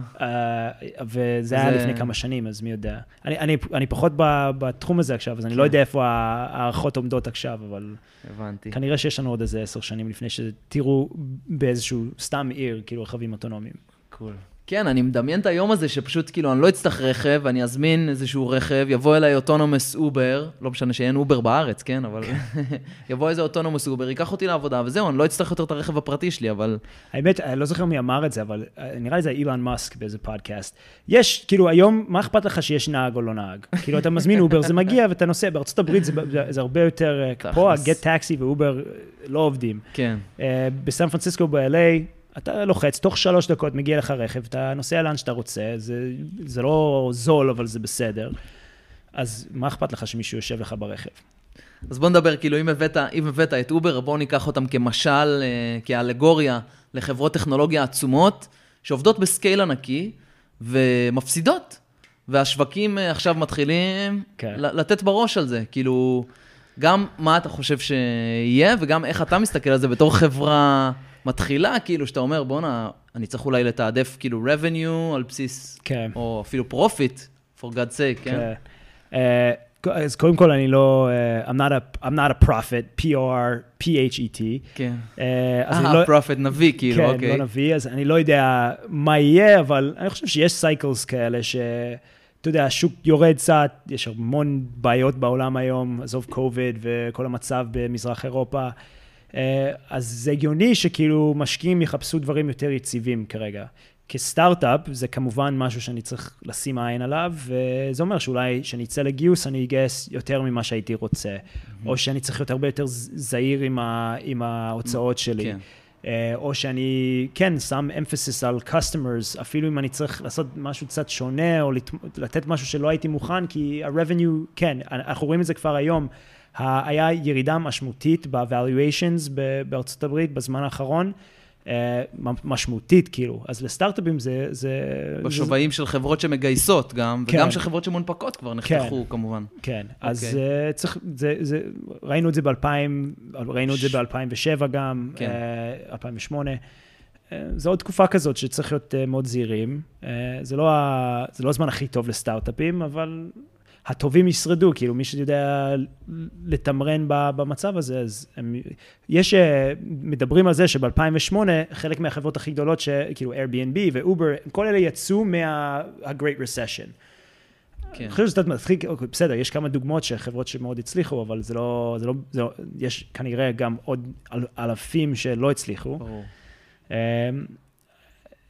וזה היה לפני כמה שנים, אז מי יודע. אני, אני, אני פחות בתחום הזה עכשיו, אז אני לא כן. יודע איפה ההערכות עומדות עכשיו, אבל... הבנתי. כנראה שיש לנו עוד איזה עשר שנים לפני שתראו באיזשהו סתם עיר, כאילו רכבים אוטונומיים. Cool. Cool. כן, אני מדמיין את היום הזה שפשוט כאילו אני לא אצטרך רכב, אני אזמין איזשהו רכב, יבוא אליי autonomous Uber, לא משנה שאין Uber בארץ, כן, אבל <laughs> יבוא איזה autonomous Uber, ייקח אותי לעבודה, וזהו, אני לא אצטרך יותר את הרכב הפרטי שלי, אבל... האמת, אני לא זוכר מי אמר את זה, אבל אה, נראה לי זה אילון מאסק באיזה פודקאסט. יש, כאילו היום, מה אכפת לך שיש נהג או לא נהג? כאילו אתה מזמין Uber, זה מגיע ואתה נוסע, בארצות הברית זה, זה הרבה יותר, אה, פה ה Gett Taxi ו Uber אה, לא עובדים. כן. בסן פרנסיסקו, ב-LA, אתה לוחץ, תוך שלוש דקות מגיע לך רכב, אתה נוסע לאן שאתה רוצה, זה, זה לא זול, אבל זה בסדר. אז מה אכפת לך שמישהו יושב לך ברכב? אז בוא נדבר, כאילו, אם הבאת, אם הבאת את Uber, בואו ניקח אותם כמשל, אה, כאלגוריה לחברות טכנולוגיה עצומות, שעובדות בסקייל ענקי ומפסידות. והשווקים אה, עכשיו מתחילים כן. לתת בראש על זה. כאילו, גם מה אתה חושב שיהיה, וגם איך אתה מסתכל על זה בתור חברה... מתחילה, כאילו, שאתה אומר, בואנה, אני צריך אולי לתעדף כאילו revenue על בסיס, כן. או אפילו profit, for God's sake, כן? כן. Uh, אז קודם כל, אני לא, uh, I'm, not a, I'm not a prophet, P-R, P-H-E-T. כן. Uh, אה, לא, prophet, נביא, כאילו, כן, אוקיי. כן, לא נביא, אז אני לא יודע מה יהיה, אבל אני חושב שיש cycles כאלה ש... אתה יודע, השוק יורד קצת, יש המון בעיות בעולם היום, עזוב קוביד וכל המצב במזרח אירופה. אה, אז זה הגיוני שכאילו משקיעים יחפשו דברים יותר יציבים כרגע. כסטארט-אפ זה כמובן משהו שאני צריך לשים עין עליו, וזה אומר שאולי כשאני אצא לגיוס אני אגייס יותר ממה שהייתי רוצה, mm-hmm. או שאני צריך להיות הרבה יותר זהיר עם, ה, עם ההוצאות. שלי. כן. אה, או שאני כן שם אמפסיס על customers, אפילו אם אני צריך לעשות משהו קצת שונה, או לתת משהו שלא הייתי מוכן, כי ה-revenue, כן, אנחנו רואים את זה כבר היום. היה ירידה משמעותית ב-valuations בארצות הברית בזמן האחרון. אה, משמעותית, כאילו. אז לסטארט-אפים זה... זה בשווים זה... של חברות שמגייסות גם, כן. וגם של חברות שמונפקות כבר נחתכו, כן. כמובן. כן, okay. אז uh, צריך, זה, זה, ראינו את זה ב-2000, ראינו. את זה ב-2007 גם, כן. uh, 2008. Uh, זו עוד תקופה כזאת שצריך להיות uh, מאוד זהירים. Uh, זה, לא ה, זה לא הזמן הכי טוב לסטארט-אפים, אבל הטובים ישרדו, כאילו מי שיודע לתמרן במצב הזה, אז הם, יש, אה, מדברים על זה שב-2008, חלק מהחברות הכי גדולות, כאילו Airbnb ו-Uber, כל אלה יצאו מה-Great Recession. כן. אני חושב שזה מצחיק, אוקיי, בסדר, יש כמה דוגמאות של חברות שמאוד הצליחו, אבל זה לא, זה לא, זה לא, יש כנראה גם עוד אלפים שלא הצליחו. ברור.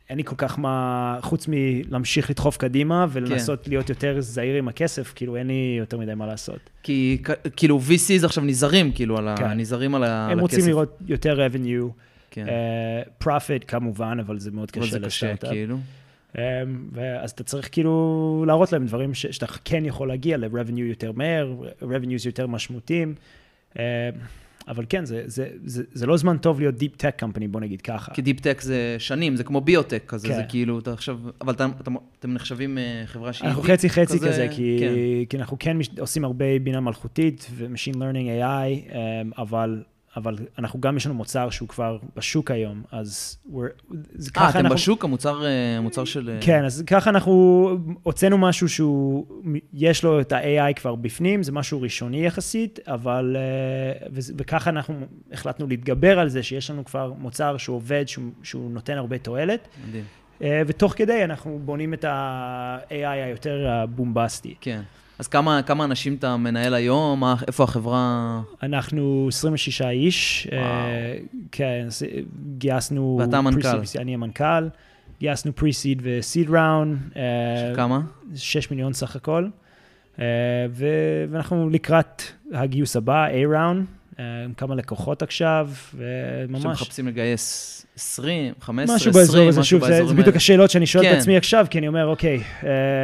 אמ, אין לי כל כך מה, חוץ מלהמשיך לדחוף קדימה ולנסות כן. להיות יותר זהיר עם הכסף, כאילו אין לי יותר מדי מה לעשות. כי כאילו VCs עכשיו נזהרים, כאילו, על כן. ה... נזהרים על, ה... הם רוצים לראות יותר revenue, כן. uh, profit כמובן, אבל זה מאוד קשה לסטארט-אפ. אבל קשה, כאילו. Um, אז אתה צריך כאילו להראות להם דברים ש, שאתה כן יכול להגיע ל-revenue יותר מהר, revenues יותר משמעותיים. Uh, אבל כן, זה, זה, זה, זה לא זמן טוב להיות Deep Tech Company, בוא נגיד ככה. כי Deep Tech זה שנים, זה כמו ביוטק כזה, כן. זה כאילו, אתה עכשיו, אבל אתם, אתם, אתם נחשבים אה, חברה שהיא... אנחנו חצי חצי כזה, כזה כי, כן. כי אנחנו כן עושים הרבה בינה מלכותית ו-Machine Learning AI, אה, אבל אבל אנחנו גם, יש לנו מוצר שהוא כבר בשוק היום, אז זה ככה אנחנו... אה, אתם בשוק? המוצר, אה, המוצר של... אה, כן, אז ככה אנחנו הוצאנו משהו שהוא, יש לו את ה-AI כבר בפנים, זה משהו ראשוני יחסית, אבל... וככה אנחנו החלטנו להתגבר על זה, שיש לנו כבר מוצר שהוא עובד, שהוא, שהוא נותן הרבה תועלת. מדהים. ותוך כדי אנחנו בונים את ה-AI היותר בומבסטי. כן. אז כמה, כמה אנשים אתה מנהל היום? מה, איפה החברה? אנחנו 26 איש. וואו. Uh, כן, גייסנו... ואתה המנכ"ל. אני המנכ"ל. גייסנו pre-seed ו-seed round. Uh, כמה? 6 מיליון סך הכל. Uh, ו- ואנחנו לקראת הגיוס הבא, A-round, uh, כמה לקוחות עכשיו, וממש... שמחפשים לגייס 20, 15, 20, משהו באזור הזה, שוב, זה, זה בדיוק השאלות שאני שואל כן. את עצמי עכשיו, כי אני אומר, אוקיי.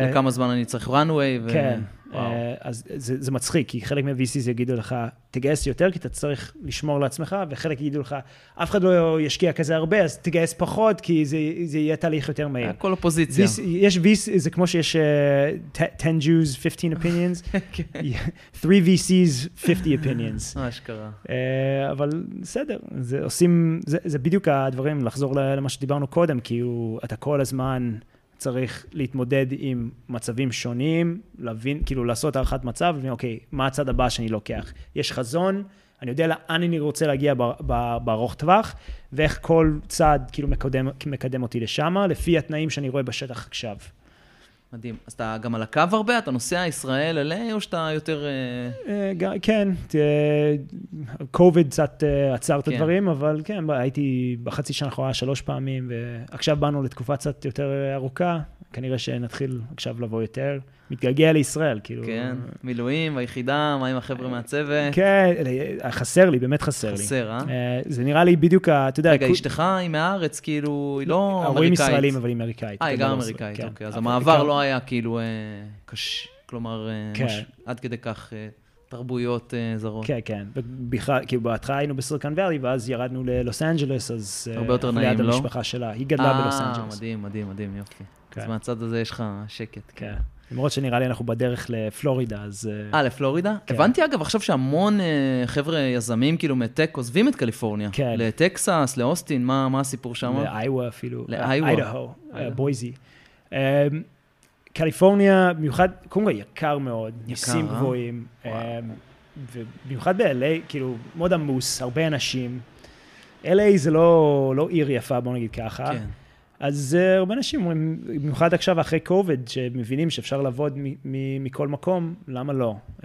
לכמה זמן אני צריך runway? ו... כן. אה, אז זה, זה מצחיק, כי חלק מה-VCs יגידו לך, תגייס יותר, כי אתה צריך לשמור לעצמך, וחלק יגידו לך, אף אחד לא ישקיע כזה הרבה, אז תגייס פחות, כי זה, זה יהיה תהליך יותר מהיר. הכל אופוזיציה. VC, יש VC, זה כמו שיש uh, 10 Jews, 15 opinions, 3 VCs, 50 opinions. מה שקרה. Uh, אבל בסדר, זה עושים, זה, זה בדיוק הדברים, לחזור למה שדיברנו קודם, כי הוא, אתה כל הזמן... צריך להתמודד עם מצבים שונים, להבין, כאילו לעשות הערכת מצב, ולהבין, אוקיי, מה הצד הבא שאני לוקח? יש חזון, אני יודע לאן אני רוצה להגיע בארוך טווח, ואיך כל צעד כאילו מקדם, מקדם אותי לשם, לפי התנאים שאני רואה בשטח עכשיו. מדהים. אז אתה גם על הקו הרבה? אתה נוסע ישראל LA, או שאתה יותר... אה, אה, כן, קוביד קצת אה, עצר את כן. הדברים, אבל כן, הייתי בחצי שנה האחרונה שלוש פעמים, ועכשיו באנו לתקופה קצת יותר ארוכה, כנראה שנתחיל עכשיו לבוא יותר. מתגעגע לישראל, כאילו... כן, מילואים, היחידה, מה עם החבר'ה מהצוות? כן, חסר לי, באמת חסר לי. חסר, אה? זה נראה לי בדיוק, אתה יודע... רגע, אשתך היא מהארץ, כאילו, היא לא אמריקאית. ההורים ישראלים, אבל היא אמריקאית. אה, היא גם אמריקאית, כן. אוקיי. אז המעבר לא היה כאילו קשה, כלומר, כן. עד כדי כך... תרבויות זרות. כן, כן. בכלל, כאילו בהתחלה היינו בסיליקון ואלי, ואז ירדנו ללוס אנג'לס, אז... הרבה יותר נעים, לא? ליד המשפחה שלה. היא גדלה בלוס אנג'לס. אה, מדהים, מדהים, מדהים, יופי. כן. אז מהצד הזה יש לך שקט. כן. למרות שנראה לי אנחנו בדרך לפלורידה, אז... אה, אה לפלורידה? כן. הבנתי אגב עכשיו שהמון אה, חבר'ה יזמים כאילו מטק עוזבים את קליפורניה. כן. לטקסס, לאוסטין, מה, מה הסיפור שם? לאיווה אפילו. לאיווה. איידהו, בויזי. קליפורניה, במיוחד, קודם כל יקר מאוד, ניסים אה? גבוהים, ובמיוחד ב-LA, כאילו, מאוד עמוס, הרבה אנשים. LA זה לא, לא עיר יפה, בוא נגיד ככה. כן. אז uh, הרבה אנשים אומרים, במיוחד עכשיו אחרי קוביד, שמבינים שאפשר לעבוד מכל מקום, למה לא? Uh,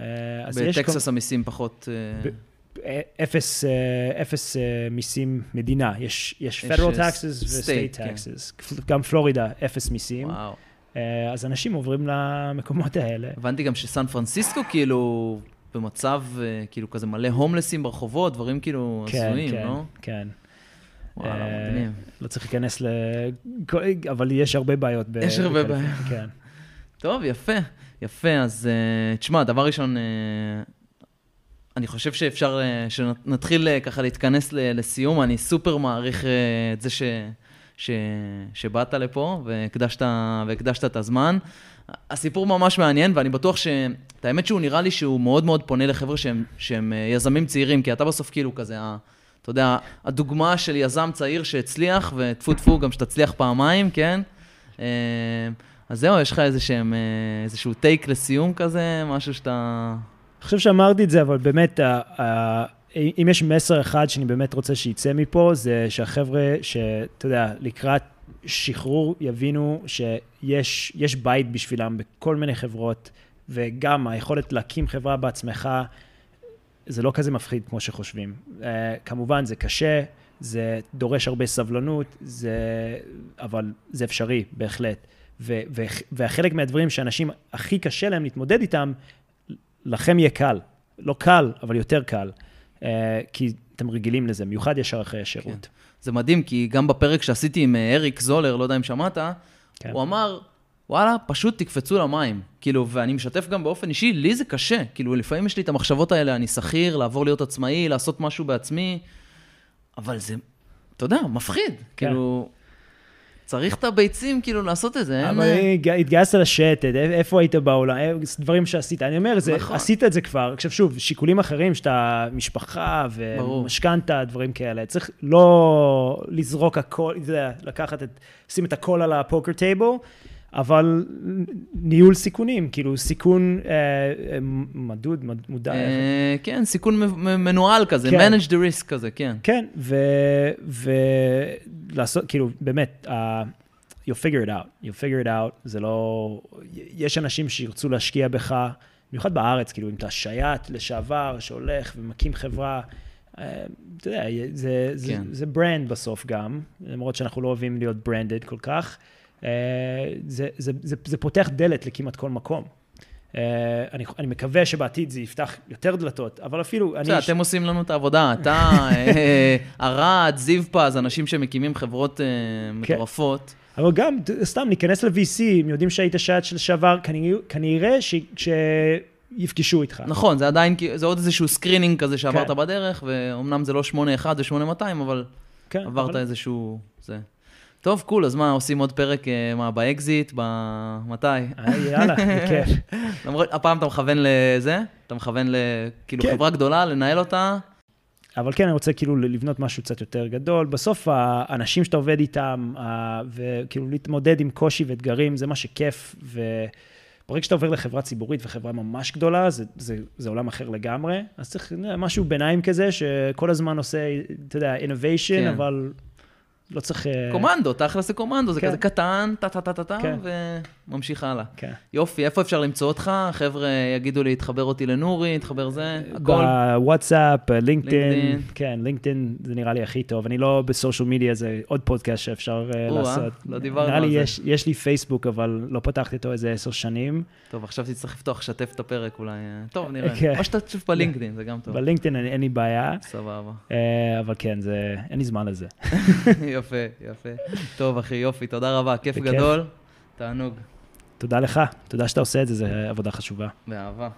בטקסס כל... המיסים פחות... Uh... אפס, אפס מיסים מדינה, יש, יש federal taxes ו-state כן. taxes, כן. גם פלורידה, אפס מיסים. וואו. אז אנשים עוברים למקומות האלה. הבנתי גם שסן פרנסיסקו כאילו במצב כאילו כזה מלא הומלסים ברחובות, דברים כאילו כן, הזויים, כן, לא? כן, וואלה, מדהים. לא צריך להיכנס ל... אבל יש הרבה בעיות. יש הרבה בעיות. כן. טוב, יפה, יפה. אז אה, תשמע, דבר ראשון, אה, אני חושב שאפשר, אה, שנתחיל ככה להתכנס לסיום. אני סופר מעריך את זה ש... ש... שבאת לפה והקדשת, והקדשת את הזמן. הסיפור ממש מעניין, ואני בטוח ש... את האמת שהוא נראה לי שהוא מאוד מאוד פונה לחבר'ה שהם, שהם יזמים צעירים, כי אתה בסוף כאילו כזה אתה יודע, הדוגמה של יזם צעיר שהצליח, וטפו טפו גם שתצליח פעמיים, כן? אה, אז זהו, יש לך איזשהם, אה, איזשהו טייק לסיום כזה, משהו שאתה... אני חושב שאמרתי את זה, אבל באמת, אם יש מסר אחד שאני באמת רוצה שיצא מפה, זה שהחבר'ה, שאתה יודע, לקראת שחרור יבינו שיש בית בשבילם בכל מיני חברות, וגם היכולת להקים חברה בעצמך, זה לא כזה מפחיד כמו שחושבים. Uh, כמובן, זה קשה, זה דורש הרבה סבלנות, זה, אבל זה אפשרי, בהחלט. ו, ו, והחלק מהדברים שאנשים הכי קשה להם להתמודד איתם, לכם יהיה קל. לא קל, אבל יותר קל. Uh, כי אתם רגילים לזה, מיוחד ישר אחרי השירות. כן. זה מדהים, כי גם בפרק שעשיתי עם אה, אריק זולר, לא יודע אם שמעת, כן. הוא אמר, וואלה, פשוט תקפצו למים. כאילו, ואני משתף גם באופן אישי, לי זה קשה. כאילו, לפעמים יש לי את המחשבות האלה, אני שכיר, לעבור להיות עצמאי, לעשות משהו בעצמי, אבל זה, אתה יודע, מפחיד. כן. כאילו, צריך את הביצים, כאילו, לעשות את זה. אבל אין... התגייסת לשתת, איפה היית בעולם, אה, דברים שעשית. אני אומר, זה, נכון. עשית את זה כבר. עכשיו, שוב, שיקולים אחרים, שאתה משפחה ומשכנתה, דברים כאלה. צריך לא לזרוק הכל, אתה יודע, לקחת את, לשים את הכל על הפוקר טייבל. אבל ניהול סיכונים, כאילו סיכון אה, אה מדוד, מודע. אה, כן, סיכון מנוהל כזה, כן. manage the risk כזה, כן. כן, ולעשות, כאילו, באמת, uh, you'll figure it out, you'll figure it out, זה לא... יש אנשים שירצו להשקיע בך, במיוחד בארץ, כאילו, אם אתה שייט לשעבר, שהולך ומקים חברה, uh, אתה יודע, זה, כן. זה, זה ברנד בסוף גם, למרות שאנחנו לא אוהבים להיות ברנדד כל כך. אה, זה, זה, זה, זה פותח דלת לכמעט כל מקום. Uh, אני, אני מקווה שבעתיד זה יפתח יותר דלתות, אבל אפילו אני... בסדר, אתם עושים לנו את העבודה. <laughs> אתה, אה, זיו פז, אנשים שמקימים חברות uh, מטורפות. אבל גם, סתם, ניכנס ל-VC, הם יודעים שהיית שעת של שעבר, כנראה, כנראה שיפגשו איתך. נכון, זה עדיין, זה עוד איזשהו screening כזה שעברת כן. בדרך, ואומנם זה לא 8-1 ו-8200, אבל כן, עברת אבל... איזשהו... זה. טוב, cool, אז מה, עושים עוד פרק, אה, מה, באקזיט, ב... מתי? אה, יאללה, <laughs> בכיף. למרות, הפעם אתה מכוון לזה? אתה מכוון לכאילו כן. חברה גדולה, לנהל אותה? אבל כן, אני רוצה כאילו לבנות משהו קצת יותר גדול. בסוף, האנשים שאתה עובד איתם, וכאילו להתמודד עם קושי ואתגרים, זה מה שכיף. וברגע שאתה עובר לחברה ציבורית וחברה ממש גדולה, זה, זה, זה עולם אחר לגמרי. אז צריך משהו ביניים כזה, שכל הזמן עושה, אתה יודע, innovation, כן. אבל לא צריך... אה, קומנדו, תכל'ס זה קומנדו, זה כן. כזה קטן, טה-טה-טה-טה, כן. וממשיך הלאה. כן. יופי, איפה אפשר למצוא אותך? חבר'ה יגידו לי, תחבר אותי לנורי, תחבר זה, הכל. בוואטסאפ, לינקדאין, כן, לינקדאין זה נראה לי הכי טוב. אני לא בסושיאל מדיה, זה עוד פודקאסט שאפשר אה, לעשות. לא דיברנו על זה. נראה לי יש לי פייסבוק, אבל לא פתחתי אותו איזה עשר שנים. טוב, עכשיו תצטרך לפתוח, לשתף את הפרק אולי. אה, טוב, נראה. או שתשתף בלינקדאין, זה גם טוב. בלינקדאין אין לי בעיה. סבבה. אבל כן, אין לי זמן לזה. <laughs> יפה, יפה. טוב, אחי, יופי, תודה רבה, כיף גדול. תענוג. תודה לך, תודה שאתה עושה את זה, זו עבודה חשובה. באהבה.